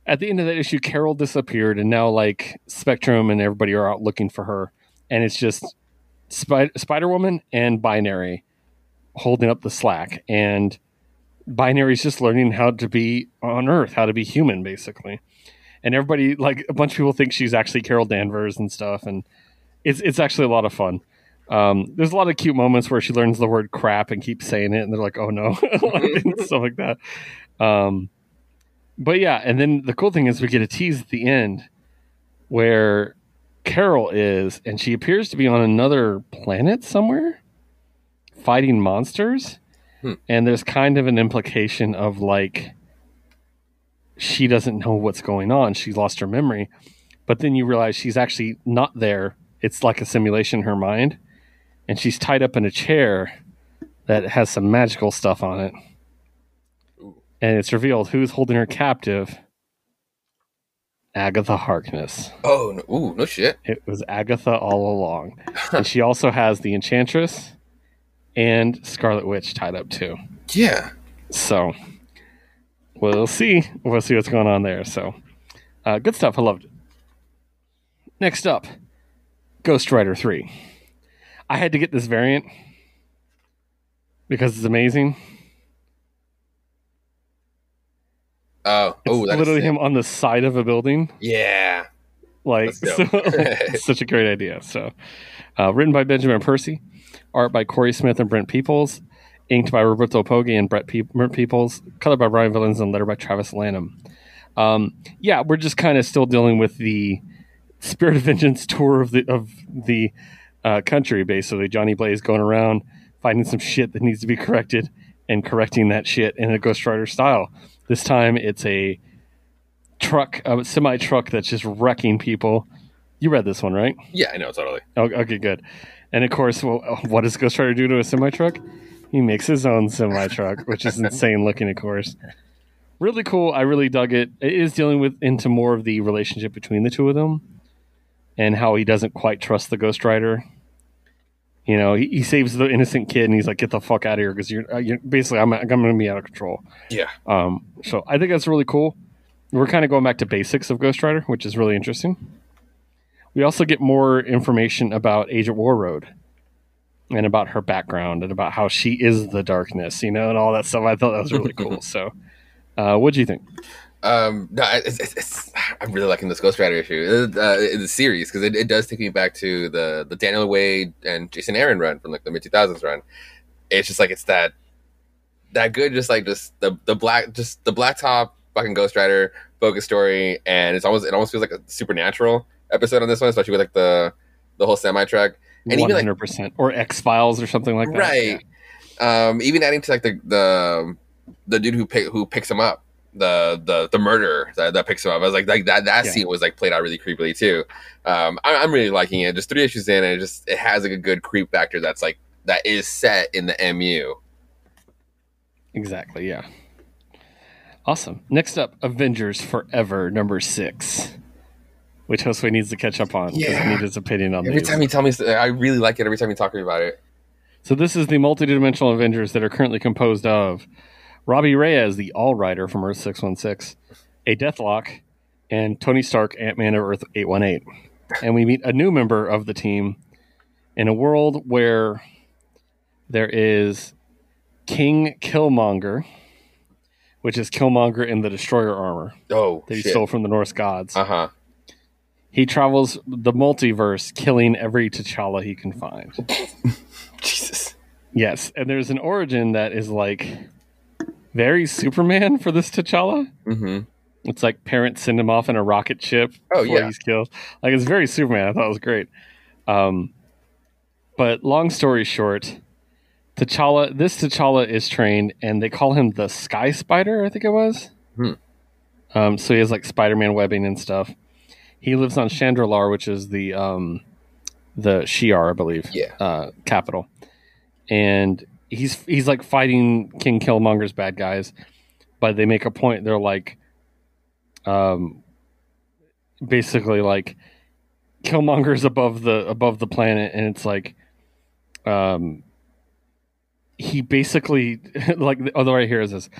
At the end of that issue, Carol disappeared, and now like Spectrum and everybody are out looking for her, and it's just Spi- Spider Woman and Binary holding up the slack. And Binary's just learning how to be on Earth, how to be human, basically. And everybody, like a bunch of people, think she's actually Carol Danvers and stuff, and it's it's actually a lot of fun. Um, there's a lot of cute moments where she learns the word crap and keeps saying it, and they're like, "Oh no," stuff like that. Um, but yeah, and then the cool thing is we get a tease at the end where Carol is, and she appears to be on another planet somewhere, fighting monsters. Hmm. And there's kind of an implication of like she doesn't know what's going on. She's lost her memory, but then you realize she's actually not there. It's like a simulation in her mind, and she's tied up in a chair that has some magical stuff on it. And it's revealed who's holding her captive. Agatha Harkness. Oh, no, ooh, no shit. It was Agatha all along. and she also has the Enchantress and Scarlet Witch tied up too. Yeah. So we'll see. We'll see what's going on there. So uh, good stuff. I loved it. Next up, Ghost Rider 3. I had to get this variant because it's amazing. Oh, It's oh, that's literally him on the side of a building. Yeah. Like, so, it's such a great idea. So, uh, written by Benjamin Percy, art by Cory Smith and Brent Peoples, inked by Roberto Poggi and Brett Pe- Brent Peoples, color by Bryan Valenza, and letter by Travis Lanham. Um, yeah, we're just kind of still dealing with the Spirit of Vengeance tour of the of the uh, country. Basically, Johnny Blaze going around finding some shit that needs to be corrected and correcting that shit in a Ghost Rider style. This time, it's a truck, a semi truck that's just wrecking people. You read this one, right? Yeah, I know, totally. Oh, okay, good. And of course, well, what does Ghost Rider do to a semi truck? He makes his own semi truck, which is insane looking, of course. Really cool. I really dug it. It is dealing with into more of the relationship between the two of them and how he doesn't quite trust the Ghost Rider. You know, he, he saves the innocent kid, and he's like, "Get the fuck out of here!" Because you're, uh, you're basically, I'm, I'm going to be out of control. Yeah. Um, so I think that's really cool. We're kind of going back to basics of Ghost Rider, which is really interesting. We also get more information about Agent Warroad and about her background and about how she is the darkness, you know, and all that stuff. I thought that was really cool. So, uh, what do you think? Um, no, it's, it's, it's, I'm really liking this Ghost Rider issue, uh, in the series, because it, it does take me back to the the Daniel Way and Jason Aaron run from like the mid 2000s run. It's just like it's that that good, just like just the the black, just the black top fucking Ghost Rider focus story, and it's almost it almost feels like a supernatural episode on this one, especially with like the the whole semi track, and One even like or X Files, or something like that. right, um, even adding to like the the the dude who pick, who picks him up the the the murderer that, that picks him up. I was like, like that that Yeah. scene was like played out really creepily too. Um, I, I'm really liking it. Just three issues in, and it just it has like a good creep factor that's like that is set in the MU. Exactly. Yeah. Awesome. Next up, Avengers Forever number six, which Josue needs to catch up on because I Yeah. need his opinion on Every these. time you tell me, I really like it. Every time you talk to me about it. So this is the multidimensional Avengers that are currently composed of Robbie Reyes, the All Rider from Earth 616, a Deathlok, and Tony Stark, Ant Man of Earth 818. And we meet a new member of the team in a world where there is King Killmonger, which is Killmonger in the Destroyer armor Oh that he shit. stole from the Norse gods. Uh huh. He travels the multiverse, killing every T'Challa he can find. Jesus. Yes, and there's an origin that is like very Superman for this T'Challa. Mm-hmm. It's like parents send him off in a rocket ship Oh, before yeah. he's killed. Like it's very Superman. I thought it was great. Um, but long story short, T'Challa. This T'Challa is trained, and they call him the Sky Spider. I think it was. Hmm. Um, so he has like Spider-Man webbing and stuff. He lives on Chandilar, which is the um, the Shi'ar, I believe Yeah. uh, capital, and he's he's like fighting King Killmonger's bad guys, but they make a point. They're like, um, basically like Killmonger's above the above the planet, and it's like, um, he basically like the other right here is this.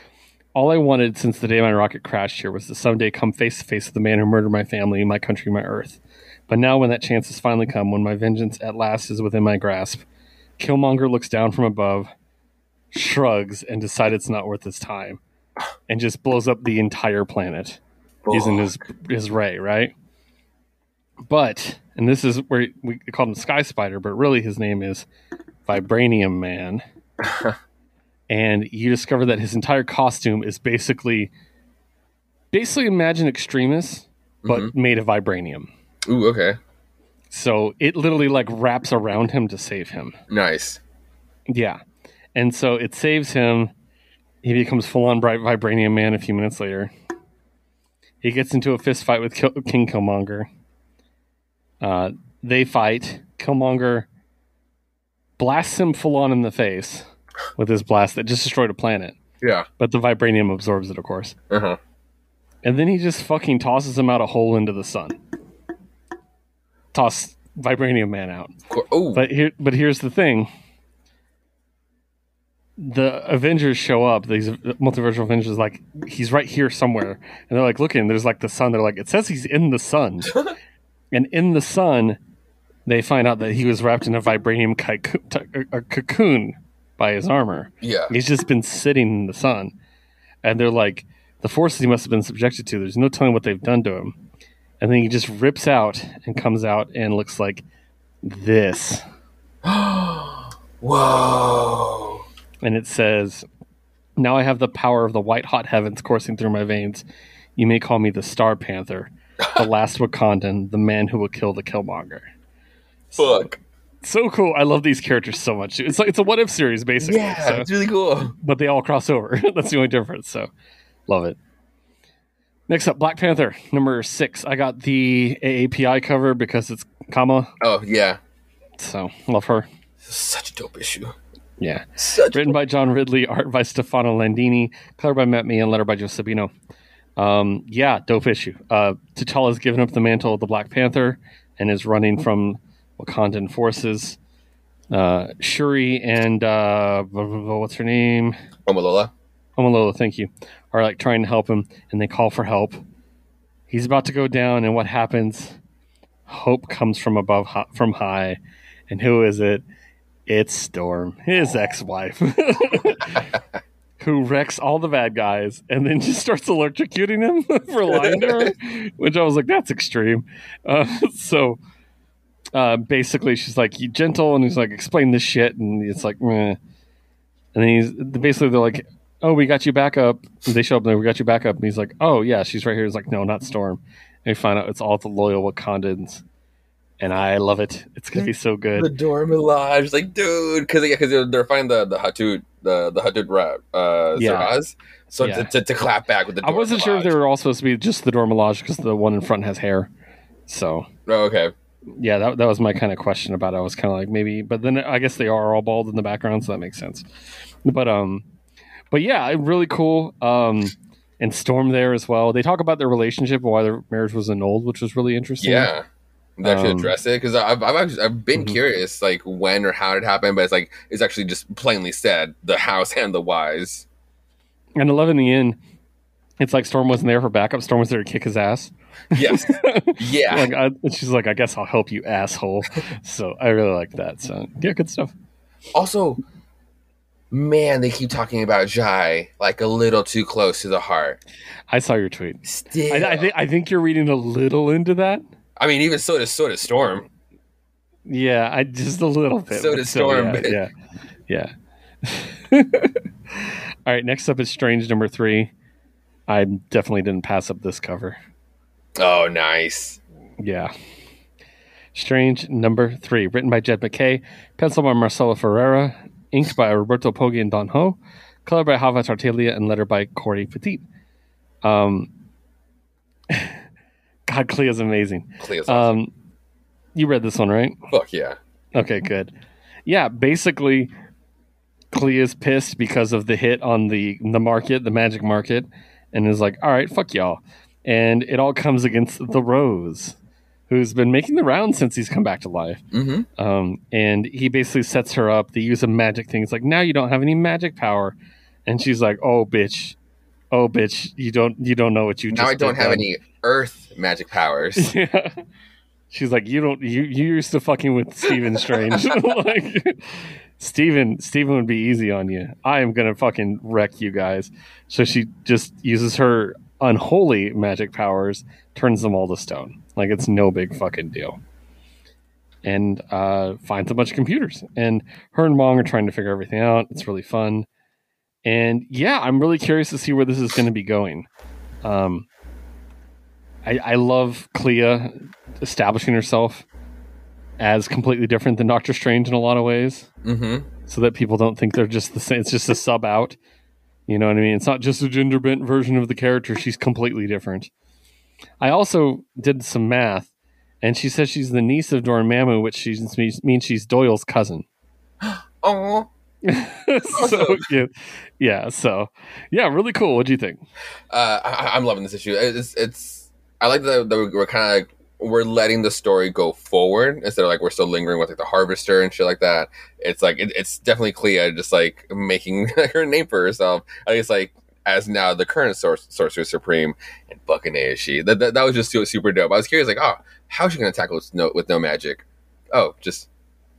All I wanted since the day my rocket crashed here was to someday come face to face with the man who murdered my family, my country, my earth. But now, when that chance has finally come, when my vengeance at last is within my grasp, Killmonger looks down from above, shrugs and decides it's not worth his time, and just blows up the entire planet using his his ray, right? But and this is where we call him Sky Spider, but really his name is Vibranium Man. and you discover that his entire costume is basically basically imagine Extremis, but made of vibranium. Ooh, okay. So it literally like wraps around him to save him. Nice. Yeah. And so it saves him. He becomes full on bright vibranium man a few minutes later. He gets into a fist fight with Kill- King Killmonger. Uh, they fight. Killmonger blasts him full on in the face with his blast that just destroyed a planet. Yeah. But the vibranium absorbs it, of course. Uh huh. And then he just fucking tosses him out a hole into the sun. Toss Vibranium Man out. Oh, But here, but here's the thing: the Avengers show up. These multiversal Avengers, like he's right here somewhere, and they're like looking. There's like the sun. They're like, it says he's in the sun, and in the sun, they find out that he was wrapped in a vibranium cocoon by his armor. yeah. He's just been sitting in the sun, and they're like, the forces he must have been subjected to. There's no telling what they've done to him. And then he just rips out and comes out and looks like this. Whoa. and it says, Now I have the power of the white hot heavens coursing through my veins. You may call me the Star Panther, the last Wakandan, the man who will kill the Killmonger. Fuck. So cool. I love these characters so much. It's like it's a what if series basically. Yeah, so- it's really cool. but they all cross over. That's the only difference. So love it. Next up, Black Panther, number six. I got the AAPI cover because it's Kama. Oh yeah. So love her. Such a dope issue. Yeah. Such. Written by John Ridley, art by Stefano Landini, color by Matt Me, and letter by Joe Sabino. Um, yeah, dope issue. Uh, T'Challa's given up the mantle of the Black Panther and is running from Wakandan forces. Uh, Shuri and uh, what's her name? Omalola. Omalola, thank you, are like trying to help him, and they call for help. He's about to go down, and what happens? Hope comes from above, from high, and who is it? It's Storm, his ex-wife, who wrecks all the bad guys, and then just starts electrocuting him for lying to her, which I was like, that's extreme. Uh, so. Uh, basically, she's like, "You gentle," and he's like, "Explain this shit," and it's like, Meh. and then he's basically they're like, oh, we got you back up. And they show up and we got you back up. And he's like, oh, yeah, she's right here. He's like, no, not Storm. And we find out it's all the loyal Wakandans. And I love it. It's going to be so good. The. Dora Milaje, like dude, because yeah, because they're, they're finding the the Hatut the the Hatut rap uh Yeah. Zeraze. So Yeah. to, to, to clap back with the I wasn't sure if they were all supposed to be just the Dora Milaje because the one in front has hair. So, Oh, okay. Yeah, that, that was my kind of question about it. I was kind of like, maybe, but then I guess they are all bald in the background, so that makes sense. But, um, but yeah, really cool. Um, and Storm there as well. They talk about their relationship and why their marriage was annulled, which was really interesting. Yeah. They actually Um, address it because I've I've, actually, I've been Mhm. curious like when or how it happened, but it's like it's actually just plainly said the house and the wise. And I love in the end, it's like Storm wasn't there for backup. Storm was there to kick his ass. Yes. yeah. Like I, she's like, I guess I'll help you, asshole. so I really like that. So yeah, good stuff. Also, man, they keep talking about Jai like a little too close to the heart. I saw your tweet. Still, I, I think I think you're reading a little into that. I mean, even so does so does Storm. Yeah, I just a little bit. So does still, Storm, yeah. yeah. All right, next up is Strange number three. I definitely didn't pass up this cover. Oh, nice. Yeah. Strange number three, written by Jed MacKay, penciled by Marcelo Ferreira, inked by Roberto Poggi and Don Ho, colored by Java Tartaglia, and lettered by Cory Petit. Um, God, Clea's amazing. Clea's awesome. Um, you read this one, right? Fuck yeah. Okay, good. Yeah, basically, Clea's pissed because of the hit on the the market, the magic market, and is like, "All right, fuck y'all." And it all comes against the Rose, who's been making the rounds since he's come back to life. Mm-hmm. Um, and he basically sets her up. They use a magic thing. It's like, now you don't have any magic power, and she's like, "Oh, bitch, oh, bitch, you don't you don't know what you Now just I don't have then." any Earth magic powers. Yeah. She's like, you don't, you, you used to fucking with Stephen Strange. like, Steven, Steven would be easy on you. I am gonna fucking wreck you guys. So she just uses her unholy magic powers, turns them all to stone. Like it's no big fucking deal. And uh, finds a bunch of computers. And her and Wong are trying to figure everything out. It's really fun. And yeah, I'm really curious to see where this is going to be going. Um, I, I love Clea establishing herself as completely different than Doctor Strange in a lot of ways, Mm-hmm. so that people don't think they're just the same. It's just a sub out. You know what I mean? It's not just a gender bent version of the character. She's completely different. I also did some math, and she says she's the niece of Dormammu, which means she's Doyle's cousin. Oh, so yeah, yeah. So yeah, really cool. What do you think? uh, I, I'm loving this issue. It's it's. I like that, that we're kind of like we're letting the story go forward instead of like we're still lingering with like the harvester and shit like that. It's like it, it's definitely Clea just like making her name for herself. I guess like as now the current sor- sorcerer supreme and fucking A is she. That, that that was just super dope. I was curious like oh how's she gonna tackle with no with no magic? Oh just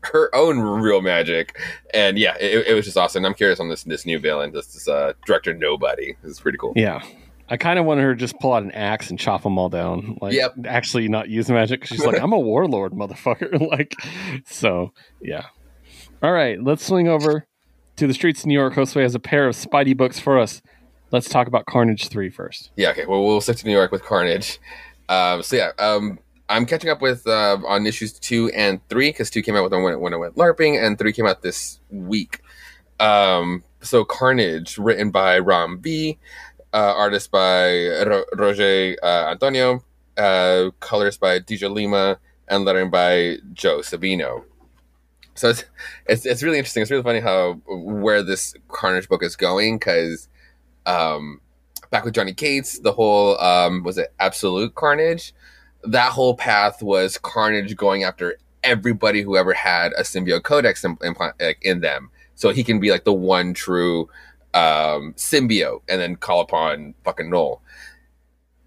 her own real magic and yeah it, it was just awesome i'm curious on this this new villain this, this uh director nobody is pretty cool Yeah. I kind of wanted her to just pull out an axe and chop them all down. Like, Yep. actually not use magic. She's like, I'm a warlord, motherfucker. like, so yeah. All right, let's swing over to the streets of New York. Josue has a pair of Spidey books for us. Let's talk about Carnage 3 first. Yeah, okay. Well, we'll stick to New York with Carnage. Um, so yeah, um, I'm catching up with uh, on issues two and three because two came out when I when I went LARPing, and three came out this week. Um, so Carnage, written by Ram V, uh, artist by Ro- Roger uh, Antonio, uh, colors by DJ Lima, and lettering by Joe Sabino. So it's, it's it's really interesting. It's really funny how where this Carnage book is going because um, back with Donny Cates, the whole um, was it Absolute Carnage? That whole path was Carnage going after everybody who ever had a symbiote codex in, in, them, so he can be like the one true um, symbiote, and then call upon fucking Knull.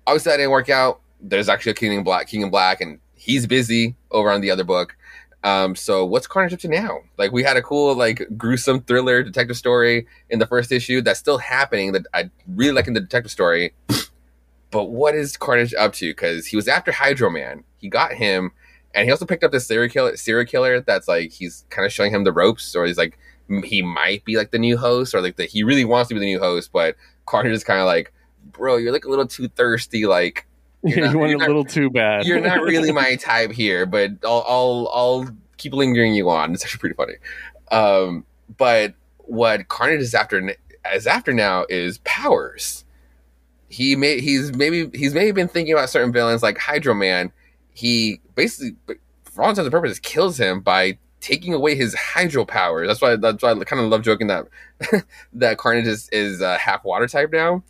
Obviously, that didn't work out. There's actually a King in Black, King in Black, and he's busy over on the other book. Um, so what's Carnage up to now? Like we had a cool, like gruesome thriller detective story in the first issue that's still happening. That I really like in the detective story. But what is Carnage up to? Because he was after Hydro Man. He got him, and he also picked up this serial killer. Serial killer that's like he's kind of showing him the ropes, or he's like he might be like the new host, or like that he really wants to be the new host. But Carnage is kind of like, bro, you're like a little too thirsty. Like You're not- you went you're a not- little too bad. you're not really my type here, but I'll I'll, I'll keep lingering you on. It's actually pretty funny. Um, but what Carnage is after is after now is powers. He may he's maybe he's maybe been thinking about certain villains like Hydro Man. He basically, for all intents and purposes, kills him by taking away his hydro powers. That's why that's why I kind of love joking that that Carnage is, is uh, half water type now.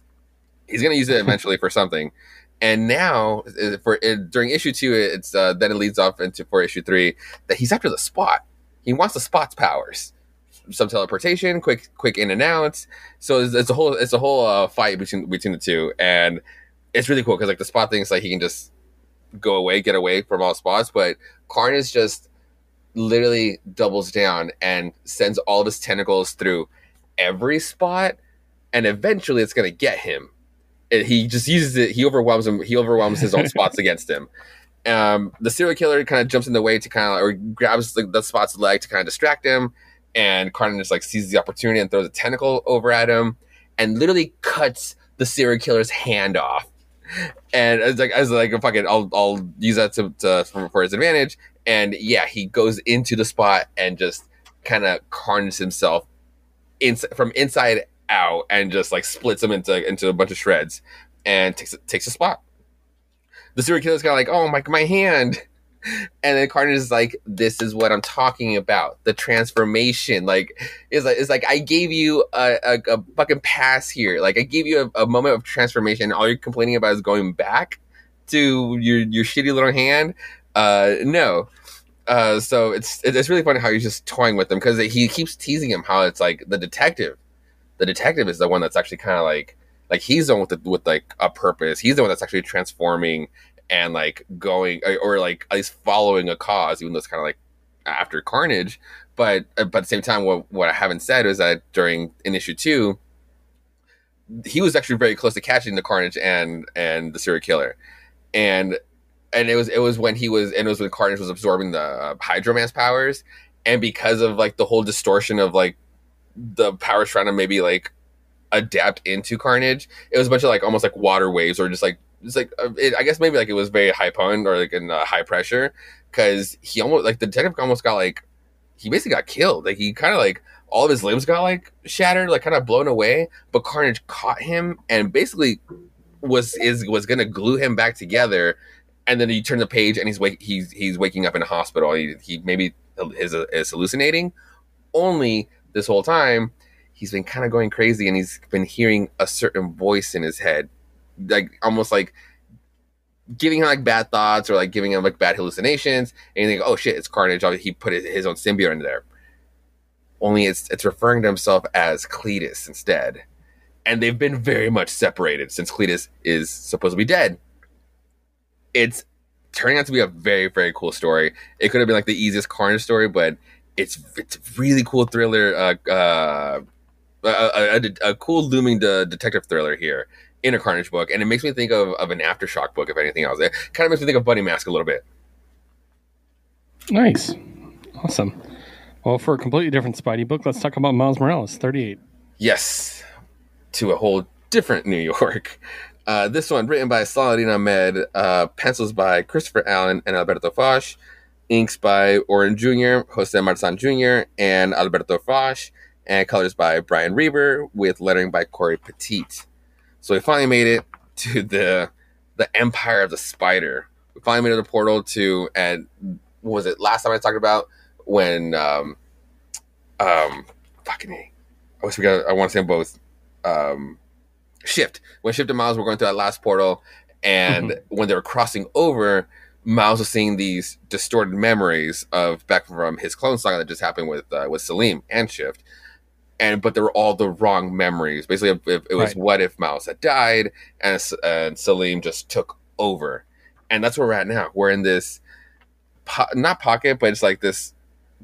He's gonna use it eventually for something. And now for it, during issue two it's uh, then it leads off into for issue three that he's after the spot. He wants the spot's powers. Some teleportation quick quick in and out. So it's, it's a whole it's a whole uh, fight between between the two. And it's really cool because like the spot thinks like he can just go away get away from all spots. But Carnage just literally doubles down and sends all of his tentacles through every spot and eventually it's going to get him it, he just uses it. He overwhelms him. He overwhelms his own spots against him. Um, the serial killer kind of jumps in the way to kind of or grabs the, the spot's leg to kind of distract him, and Carnage just like seizes the opportunity and throws a tentacle over at him, and literally cuts the serial killer's hand off. And as like as like a fucking, I'll I'll use that to, to for, for his advantage. And yeah, he goes into the spot and just kind of carnages himself in, from inside out and just like splits him into into a bunch of shreds and takes takes a spot. The serial killer's kind of like, oh my my hand, and then Carnage is like, this is what I'm talking about. The transformation, like, is like it's like I gave you a, a, a fucking pass here. Like I gave you a, a moment of transformation. All you're complaining about is going back to your your shitty little hand. Uh, no. Uh, so it's it's really funny how he's just toying with them because he keeps teasing him how it's like the detective the detective is the one that's actually kind of like like he's the one with the, with like a purpose. He's the one that's actually transforming and like going or, or like at least following a cause, even though it's kind of like after Carnage. But uh, but at the same time, what what I haven't said is that during in issue two, he was actually very close to catching the Carnage and and the serial killer, and and it was it was when he was and it was when Carnage was absorbing the uh, Hydroman's powers, and because of like the whole distortion of like the powers trying to maybe like adapt into Carnage, it was a bunch of like almost like water waves or just like it's like uh, it, I guess maybe like it was very high pun or like in uh, high pressure because he almost like the detective almost got like he basically got killed. Like he kind of like all of his limbs got like shattered, like kind of blown away. But Carnage caught him and basically was is was gonna glue him back together. And then you turn the page and he's wake he's he's waking up in a hospital. He, he maybe is is hallucinating. Only this whole time he's been kind of going crazy and he's been hearing a certain voice in his head, like almost like giving him like bad thoughts or like giving him like bad hallucinations. And you think, oh shit, it's Carnage. He put his own symbiote in there. Only it's it's referring to himself as Cletus instead. And they've been very much separated since Cletus is supposed to be dead. It's turning out to be a very very cool story. It could have been like the easiest Carnage story, but it's it's a really cool thriller. Uh, uh, a, a, a, a cool looming de- detective thriller here in a Carnage book, and it makes me think of, of an Aftershock book, if anything else. It kind of makes me think of Buddy Mask a little bit. Nice, awesome. Well, for a completely different Spidey book, let's talk about Miles Morales, thirty-eight. Yes, to a whole different New York. Uh, this one written by Saladin Ahmed, uh, pencils by Christopher Allen and Alberto Foche, inks by Oren Jr., Jose Marzan Jr., and Alberto Foche, and colors by Brian Reber with lettering by Cory Petit. So we finally made it to the the Empire of the Spider. We finally made it the portal to and was it last time I talked about when um um fucking I always forgot I want to say both um shift when shift and miles were going through that last portal and mm-hmm. when they were crossing over miles was seeing these distorted memories of back from his clone saga that just happened with uh, with selim and shift and but they were all the wrong memories. Basically, if, if it was right. what if Miles had died and and Selim just took over, and that's where we're at now. We're in this po- not pocket, but it's like this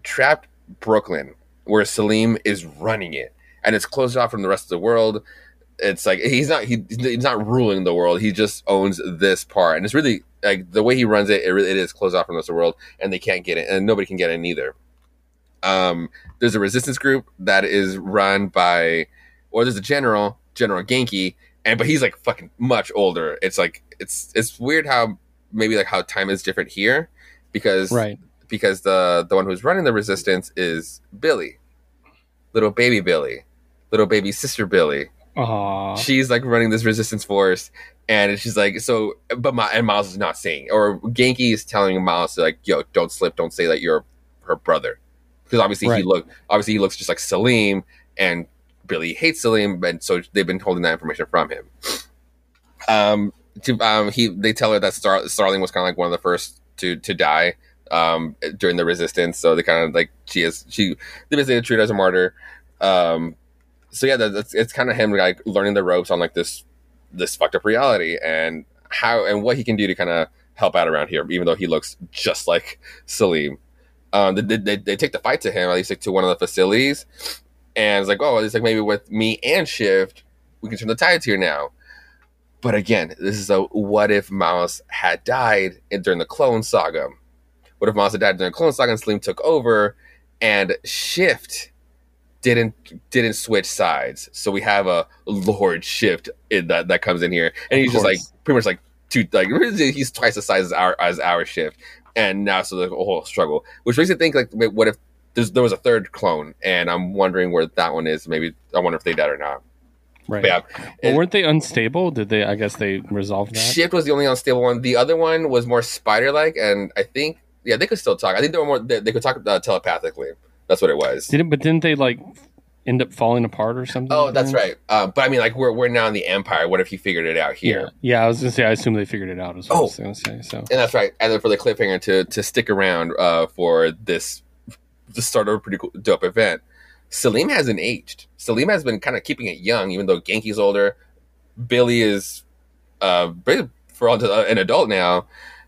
trapped Brooklyn where Selim is running it, and it's closed off from the rest of the world. It's like he's not he, he's not ruling the world. He just owns this part, and it's really like the way he runs it. It really it is closed off from the rest of the world, and they can't get it, and nobody can get in either. Um, there's a resistance group that is run by, or there's a general, General Ganke, and but he's like fucking much older. It's like it's it's weird how maybe like how time is different here because right because the the one who's running the resistance is Billy, little baby Billy, little baby sister Billy. Aww. She's like running this resistance force, and she's like, so, but my, and Miles is not saying, or Ganke is telling Miles to like, yo, don't slip, don't say that you're her brother because obviously right. he look obviously he looks just like Selim, and Billy hates Selim, and so they've been holding that information from him. Um, to, um, he they tell her that Star, Starling was kind of like one of the first to to die um during the resistance, so they kind of like she is she they basically treat her as a martyr. Um, so yeah, that's it's kind of him like learning the ropes on like this this fucked up reality and how and what he can do to kind of help out around here, even though he looks just like Selim um, they, they, they, take the fight to him, at least like to one of the facilities. And it's like, oh, it's like maybe with me and Shift, we can turn the tides here now. But again, this is a what if Miles had died in, during the Clone Saga? What if Miles had died during the Clone Saga and Selim took over and Shift didn't didn't switch sides? So we have a Lord Shift in that that comes in here, and he's just like pretty much like two like he's twice the size as our as our Shift, and now so the whole struggle, which makes me think like, what if there was a third clone, and I'm wondering where that one is. Maybe I wonder if they died or not. Right. But yeah. Well, weren't they unstable? Did they? I guess they resolved that. Shift was the only unstable one. The other one was more spider-like, and I think yeah, they could still talk. I think they were more. They, they could talk uh, telepathically. That's what it was. Didn't but didn't they like end up falling apart or something? Oh, that's right. Uh, but I mean, like we're we're now in the Empire. What if he figured it out here? Yeah, yeah I was gonna say. I assume they figured it out as well. Oh, I was gonna say so. And that's right. And then for the cliffhanger to to stick around uh, for this the start of a pretty cool, dope event. Selim hasn't aged. Selim has been kind of keeping it young, even though Ganke's older. Billy is uh for all an adult now.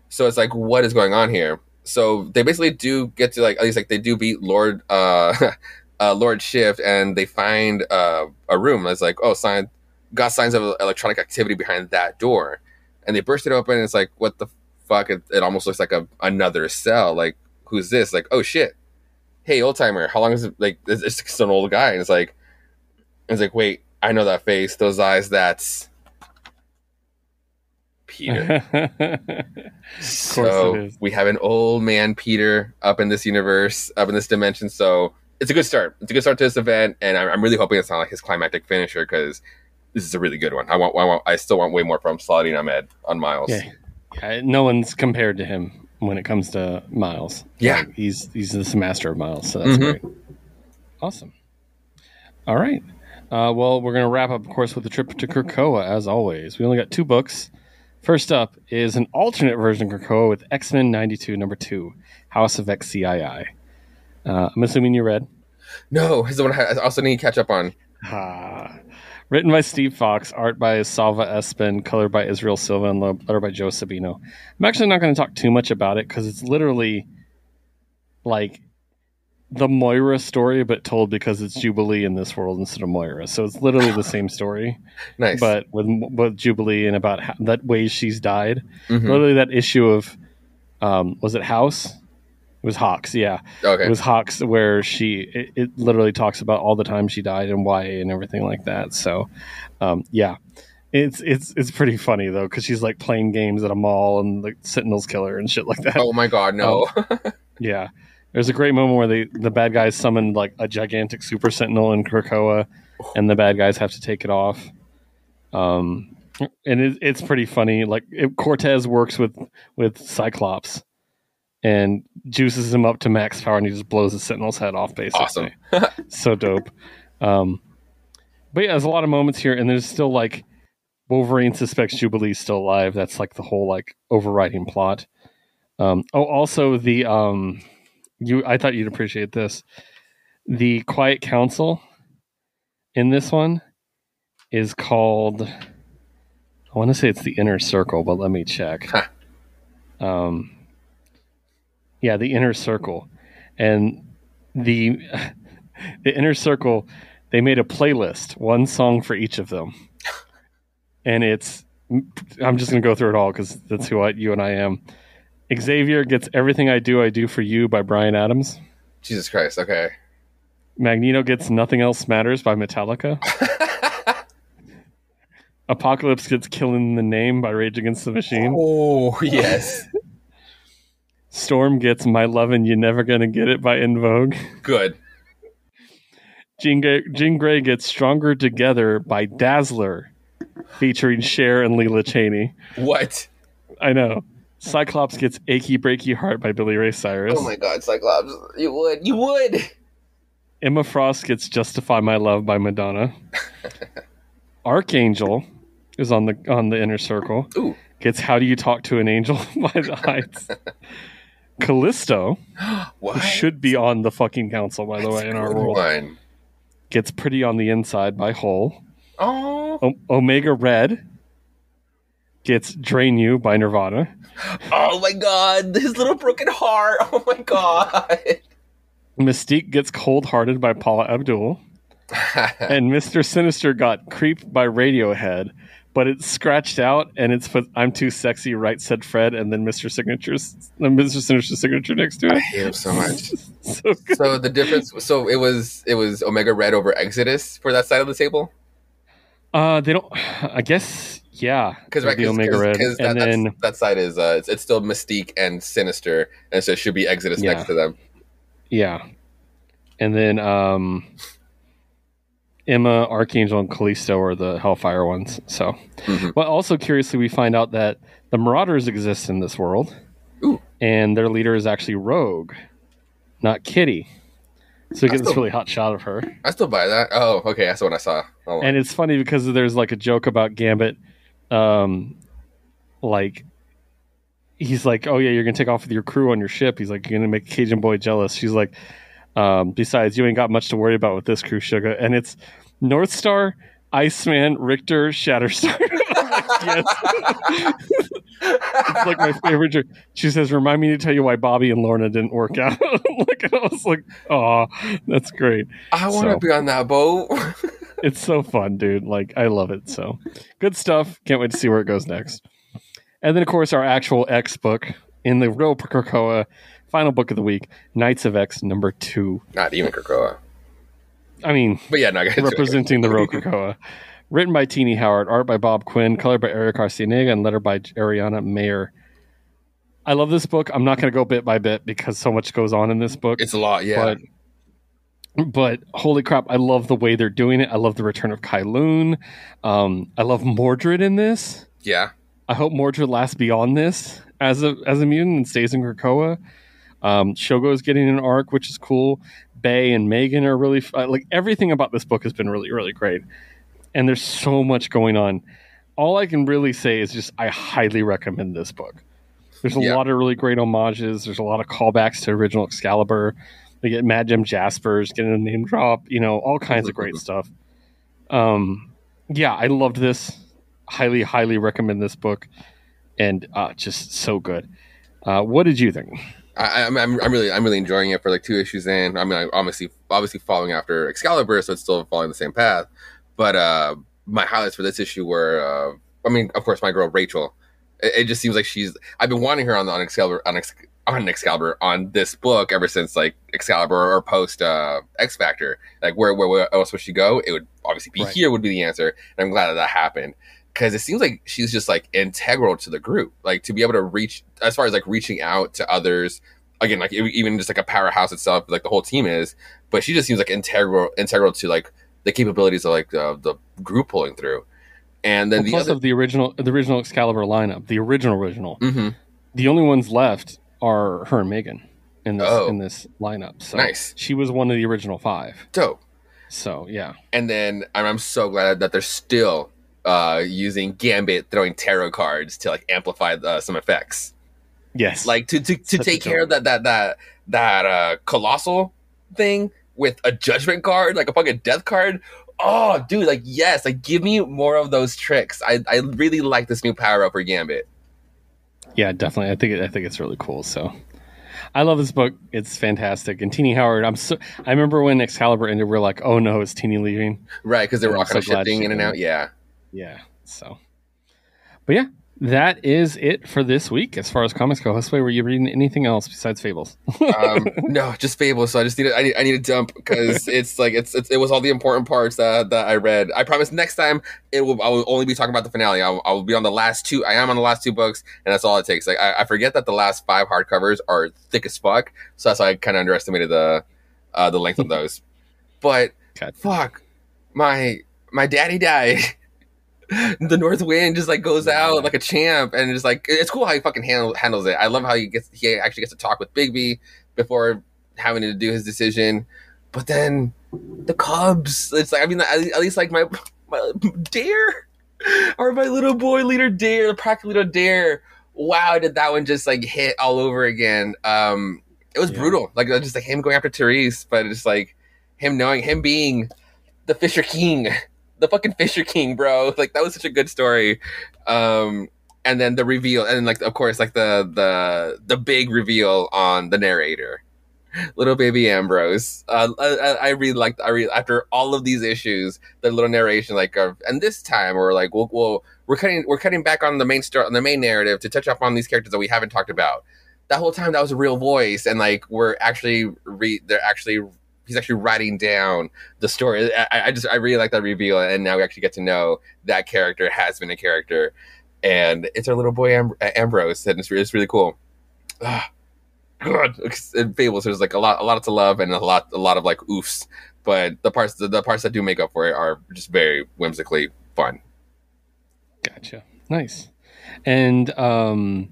So it's like, what is going on here? So they basically do get to like at least like they do beat Lord uh, uh Lord Shift and they find uh, a room. That's like oh sign got signs of electronic activity behind that door. And they burst it open and it's like what the fuck? It, it almost looks like a another cell. Like who's this? Like oh shit. Hey old timer how long is it like it's, it's an old guy. And it's like it's like wait I know that face. Those eyes that's Peter so we have an old man Peter up in this universe, up in this dimension. So it's a good start. It's a good start to this event, and I'm, I'm really hoping it's not like his climactic finisher because this is a really good one. I want, I want, I still want way more from Saladin Ahmed on Miles. Yeah. yeah, no one's compared to him when it comes to Miles. Yeah, like, he's he's the master of Miles, so that's mm-hmm. great. Awesome. All right. Uh, well, we're going to wrap up, of course, with the trip to Krakoa, as always. We only got two books. First up is an alternate version of Krakoa with X Men 92, number two, House of XCII. Uh, I'm assuming you read. No, it's the one I also need to catch up on. Ah. Written by Steve Foxe, art by Salva Espin, color by Israel Silva, and letter by Joe Sabino. I'm actually not going to talk too much about it because it's literally like the Moira story, but told because it's Jubilee in this world instead of Moira. So it's literally the same story. nice. But with with Jubilee and about how, that way she's died. Mm-hmm. Literally that issue of um, was it House? It was HoX, yeah. Okay. It was HoX where she it, it, literally talks about all the time she died and why and everything like that. So, um, yeah, it's it's it's pretty funny though because she's like playing games at a mall and the Sentinels kill her and shit like that. Oh my god, no. Um, yeah, there's a great moment where they the bad guys summon like a gigantic super sentinel in Krakoa, and the bad guys have to take it off. Um, and it, it's pretty funny. Like it, Cortez works with with Cyclops, and juices him up to max power, and he just blows the Sentinel's head off. Basically, awesome, so dope. Um, but yeah, there's a lot of moments here, and there's still like Wolverine suspects Jubilee's still alive. That's like the whole like overriding plot. Um, oh, also the um, you I thought you'd appreciate this. The Quiet Council in this one is called I want to say it's the Inner Circle, but let me check. um yeah, the Inner Circle. And the the Inner Circle they made a playlist, one song for each of them. And it's I'm just going to go through it all cuz that's who I, you and I am. Xavier gets Everything I Do, I Do for You by Bryan Adams. Jesus Christ, okay. Magneto gets Nothing Else Matters by Metallica. Apocalypse gets Killing the Name by Rage Against the Machine. Oh, yes. Storm gets My Love and you're Never Gonna Get It by En Vogue. Good. Jean Grey, Jean Grey gets Stronger Together by Dazzler, featuring Cher and Lila Cheney. What? I know. Cyclops gets "Achy Breaky Heart" by Billy Ray Cyrus. Oh my God, Cyclops! You would, you would. Emma Frost gets "Justify My Love" by Madonna. Archangel is on the on the inner circle. Ooh. Gets "How Do You Talk to an Angel" by the Heights. Callisto, what? should be on the fucking council, by the That's way, in our world, one. gets "Pretty on the Inside" by Hole. Oh. O- Omega Red gets Drain You by Nirvana. Oh my god, his little broken heart. Oh my god. Mystique gets Cold Hearted by Paula Abdul. and Mr. Sinister got Creep by Radiohead, but it's scratched out and it's put I'm too sexy, right said Fred, and then Mr. Signature's Mr. Sinister's signature next to it. I hate him so much. so, so the difference so it was it was Omega Red over Exodus for that side of the table? Uh they don't I guess yeah, because right, the Omega cause, Red, cause and then that side is uh, it's, it's, still Mystique and Sinister, and so it should be Exodus yeah. next to them. Yeah, and then um, Emma, Archangel, and Callisto are the Hellfire ones. So, mm-hmm. but also curiously, we find out that the Marauders exist in this world, Ooh. and their leader is actually Rogue, not Kitty. So we get still, this really hot shot of her. I still buy that. Oh, okay, that's what I saw. Oh. And it's funny because there's like a joke about Gambit um, like he's like, "Oh yeah, you're gonna take off with your crew on your ship." He's like, "You're gonna make Cajun boy jealous." She's like, um, "Besides, you ain't got much to worry about with this crew, sugar." And it's North Star, Iceman, Rictor, Shatterstar. yes. it's like my favorite joke. She says, "Remind me to tell you why Bobby and Lorna didn't work out." like I was like, "Oh, that's great." I want to So- be on that boat. It's so fun, dude. Like I love it. So good stuff. Can't wait to see where it goes next. And then, of course, our actual X book in the real Krakoa final book of the week, Knights of X number two. Not even Krakoa. I mean, But yeah, no, representing the real Krakoa. Written by Tini Howard, art by Bob Quinn, color by Erick Arciniega, and letter by Ariana Maher. I love this book. I'm not going to go bit by bit because so much goes on in this book. It's a lot, yeah. But but holy crap, I love the way they're doing it. I love the return of Kylun. Um, I love Mordred in this. yeah. I hope Mordred lasts beyond this as a as a mutant and stays in Krakoa. Um, Shogo is getting an arc, which is cool. Bay and Meggan are really uh, like everything about this book has been really really great, and there's so much going on. All I can really say is just I highly recommend this book. There's a Yeah. lot of really great homages. There's a lot of callbacks to original Excalibur. They get Mad Jim Jaspers getting a name drop. You know all kinds of great stuff. Um, yeah, I loved this. Highly, highly recommend this book, and uh, just so good. Uh, what did you think? I, I'm, I'm, I'm really, I'm really enjoying it for like two issues in. I mean, I'm obviously, obviously following after Excalibur, so it's still following the same path. But uh, my highlights for this issue were, uh, I mean, of course, my girl Rachel. It, it just seems like she's. I've been wanting her on the on Excalibur on, on Excalibur on this book ever since like Excalibur or post uh, X Factor. Like where, where where else would she go? It would obviously be Right. here would be the answer, and I'm glad that that happened because it seems like she's just like integral to the group. Like to be able to reach as far as like reaching out to others. Again, like even just like a powerhouse itself, like the whole team is, but she just seems like integral integral to like the capabilities of like the the group pulling through. And then Well, the plus other, of the original, the original Excalibur lineup, the original original. Mhm. The only ones left are her and Meggan in this Oh. in this lineup. So Nice. She was one of the original five. dope. So yeah, And then I'm, I'm so glad that they're still uh, using Gambit throwing tarot cards to like amplify uh, some effects. yes, like to to, to Such take care of that that that that uh colossal thing with a judgment card like a fucking death card oh dude like yes like give me more of those tricks i i really like this new power up for gambit yeah, definitely. I think I think it's really cool. So. I love this book. It's fantastic. And Tini Howard, I'm so. I remember when Excalibur ended, we are like, "Oh no, is Teeny leaving?" right because they were all kind so of shifting in and out yeah Yeah. So, but yeah, that is it for this week as far as comics go. Josue, were you reading anything else besides Fables? um no just Fables. so i just need to, I, need, I need to dump because it's like it's, it's it was all the important parts that that i read. I promise next time it will i will only be talking about the finale. I will, I will be on the last two i am on the last two books and that's all it takes. Like i, I forget that the last five hardcovers are thick as fuck. So that's why i kind of underestimated the uh the length of those. But fuck my my daddy died the north wind just like goes out like a champ and it's like it's cool how he fucking handle, handles it. I love how he gets he actually gets to talk with bigby before having to do his decision. But then the cubs it's like i mean at least like my my dare or my little boy leader dare the practical little dare. Wow did that one just like hit all over again. Um it was Yeah. brutal. Like just like him going after Therese but it's like him knowing him being the fisher king the fucking fisher king bro. Like that was such a good story. Um and then the reveal and like of course like the the the big reveal on the narrator. Little baby ambrose. Uh i, I- really liked i really after all of these issues the little narration like of and this time we're like we'll, we'll we're cutting we're cutting back on the main story on the main narrative to touch up on these characters that we haven't talked about. That whole time that was a real voice and like we're actually re they're actually he's actually writing down the story I, I just i really like that reveal and now we actually get to know that character has been a character and it's our little boy Am- ambrose and it's, it's really cool ah, God, in Fables, there's like a lot, a lot to love, and a lot, a lot of like oofs. But the parts, the, the parts that do make up for it are just very whimsically fun. Gotcha. Nice. And um,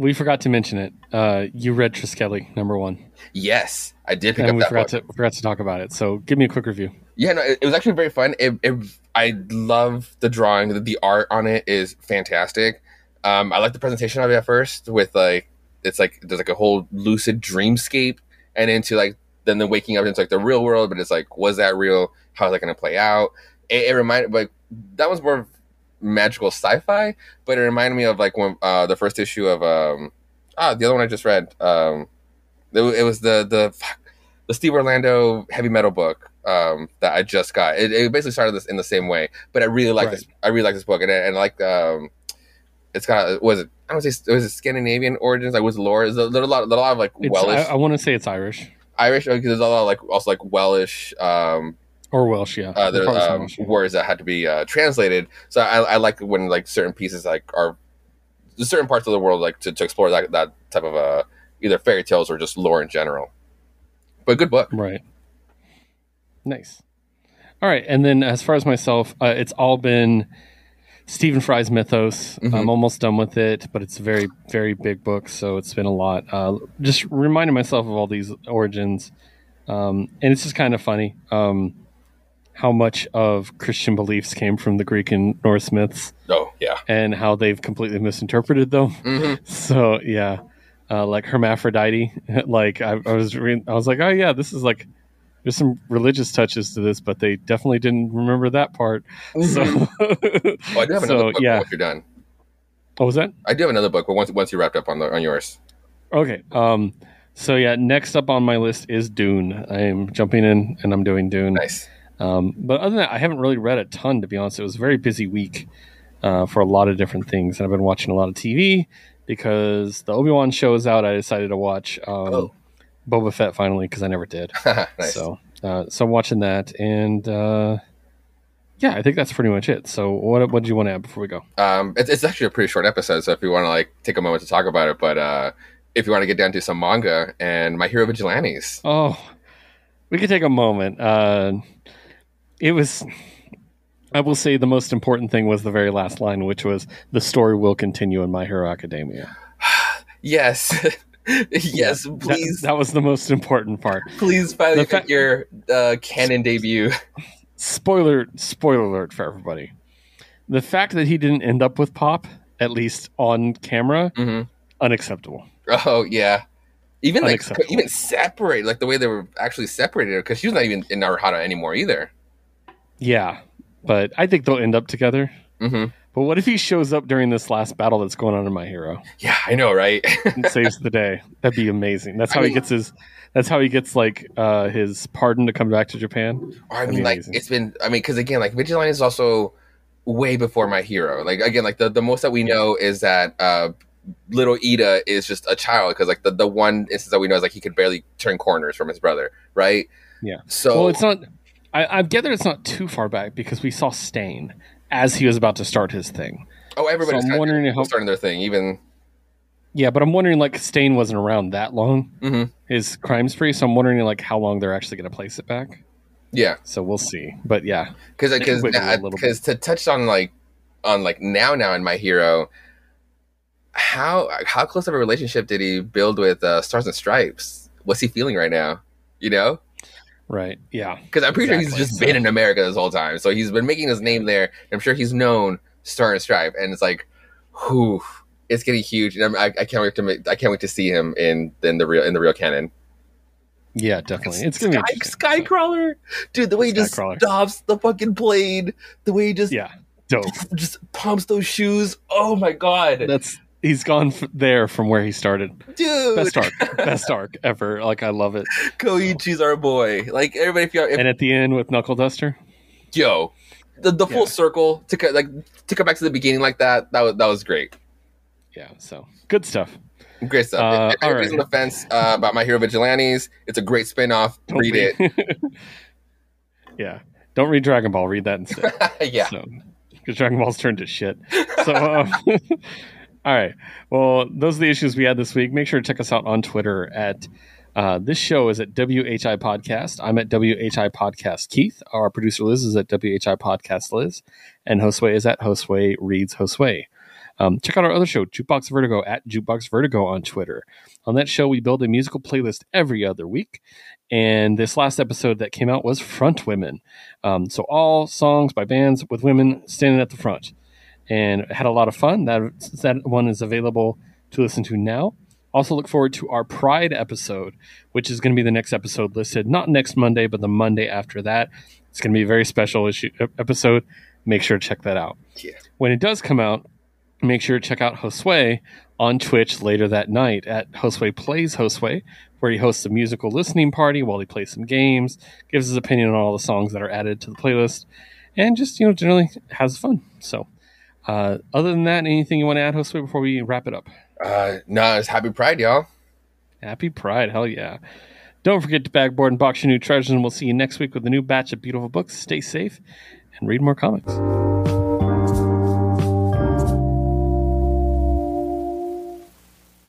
we forgot to mention it. Uh, you read Triskeli number one, Yes, I did pick and up we that forgot to forgot to talk about it. So give me a quick review. Yeah, no, it, it was actually very fun. It, it, I love the drawing. The, the art on it is fantastic. Um, I like the presentation of it at first with like it's like there's like a whole lucid dreamscape and into like then the waking up into like the real world, but it's like was that real? How's that going to play out? It, it reminded like that was more. Magical sci-fi, but it reminded me of like when uh, the first issue of um, ah the other one I just read. Um, it, it was the the fuck, the Steve Orlando heavy metal book um, that I just got. It, it basically started this in the same way, but I really like Right. this. I really like this book, and and like um, it's got was it I don't say it was it Scandinavian origins like was lore? Is there a lot, a lot of like It's, Welsh, I, I want to say it's Irish Irish because there's a lot of like also like Welsh um, or Welsh. Yeah, uh, um, Welsh, yeah. words that had to be uh, translated. So I, I like when like certain pieces like are certain parts of the world like to, to explore that that type of uh, either fairy tales or just lore in general. But good book. Right. Nice. All right, and then as far as myself, uh, it's all been Stephen Fry's Mythos. Mhm. I'm almost done with it, but it's a very, very big book, so it's been a lot. Uh, just reminding myself of all these origins, um, and it's just kind of funny um, how much of Christian beliefs came from the Greek and Norse myths, Oh yeah. and how they've completely misinterpreted them. hmm So yeah, uh, like hermaphrodite. like I, I was, re- I was like, oh yeah, this is like there's some religious touches to this, but they definitely didn't remember that part. So, Oh, I do have another so book. yeah, Once you're done, what was that? I do have another book, but once once you wrapped up on the on yours. Okay. Um. So yeah, next up on my list is Dune. I am jumping in and I'm doing Dune. Nice. Um, but other than that, I haven't really read a ton to be honest. It was a very busy week uh, for a lot of different things, and I've been watching a lot of TV because the Obi Wan show is out. I decided to watch um, Oh. Boba Fett finally because I never did. nice. So, uh, so I'm watching that, and uh, yeah, I think that's pretty much it. So, what what do you want to add before we go? Um, it's, it's actually a pretty short episode, so if you want to like take a moment to talk about it, but uh, if you want to get down to some manga and My Hero Vigilantes, Oh, we could take a moment. Uh, it was. I will say the most important thing was the very last line, which was the story will continue in My Hero Academia. yes, yes, please, that, was the most important part. please finally the fa- your uh, canon debut. Spoiler, spoiler alert for everybody. The fact that he didn't end up with Pop, at least on camera, hmm unacceptable. Oh yeah, even like even separate, like the way they were actually separated, because she was not even in Naruhata anymore either. Yeah, but I think they'll end up together. hmm But what if he shows up during this last battle that's going on in My Hero Yeah, I know, right? and saves the day? That'd be amazing. That's how I he mean- gets his. That's how he gets like uh, his pardon to come back to Japan. Or, I That'd mean, like amazing. it's been. I mean, because again, like Vigilante is also way before my hero. Like again, like the, the most that we know is that uh, little Iida is just a child because like the, the one instance that we know is like he could barely turn corners from his brother, right? Yeah. So Well, it's not. I, I gather it's not too far back because we saw Stain as he was about to start his thing. oh, everybody's so I'm wondering how- starting their thing. Even Yeah, but I'm wondering like Stain wasn't around that long. Mhm. His crime spree, so I'm wondering like how long they're actually going to place it back. yeah, So we'll see. But yeah, because because wiggle a little because to touch on like on like now now in my hero. How how close of a relationship did he build with uh, Stars and Stripes? What's he feeling right now? You know, right. Yeah. Because I'm pretty sure he's just been in America this whole time. So he's been making his name there. I'm sure he's known Star and Stripe, and it's like, whew, it's getting huge. And I'm, I, I can't wait to make, I can't wait to see him in in the real in the real canon. Yeah, definitely. It's going to be Sky, interesting. Skycrawler, dude. The way he just stops the fucking plane, the way he just Yeah. Dope. just pumps those shoes. Oh my god, That's he's gone f- there from where he started. dude. Best arc, best arc ever. Like I love it. Koichi's our boy. Like everybody, if you if, And at the end with Knuckle Duster, yo, the the full Yeah. circle to co- like to come back to the beginning like that. That was that was great. yeah. So good stuff. Great stuff. Uh, if all anybody's right. on the fence uh, about My Hero Vigilantes, it's a great spin-off. Don't Read it. yeah. Don't read Dragon Ball. Read that instead. yeah. So, because Dragon Ball's turned to shit. So, um, all right. Well, those are the issues we had this week. Make sure to check us out on Twitter at. Uh, this show is at WHI Podcast. I'm at WHI Podcast Keith. Our producer Liz is at WHI Podcast Liz. And Josue is at Josue Reads Josue. Um, check out our other show, Jukebox Vertigo, at Jukebox Vertigo on Twitter. On that show, we build a musical playlist every other week. And this last episode that came out was Front Women. Um, so all songs by bands with women standing at the front, and had a lot of fun. That that one is available to listen to now. Also, look forward to our Pride episode, which is going to be the next episode listed, not next Monday, but the Monday after that. It's going to be a very special issue episode. make sure to check that out. Yeah. When it does come out, make sure to check out Josue on Twitch later that night at Josue Plays Josue, where he hosts a musical listening party while he plays some games, gives his opinion on all the songs that are added to the playlist, and just, you know, generally has fun. So, uh, other than that, anything you want to add, Josue, before we wrap it up? Uh, no, it's Happy Pride, y'all. Happy Pride. Hell yeah. Don't forget to bagboard and box your new treasures, and we'll see you next week with a new batch of beautiful books. Stay safe and read more comics.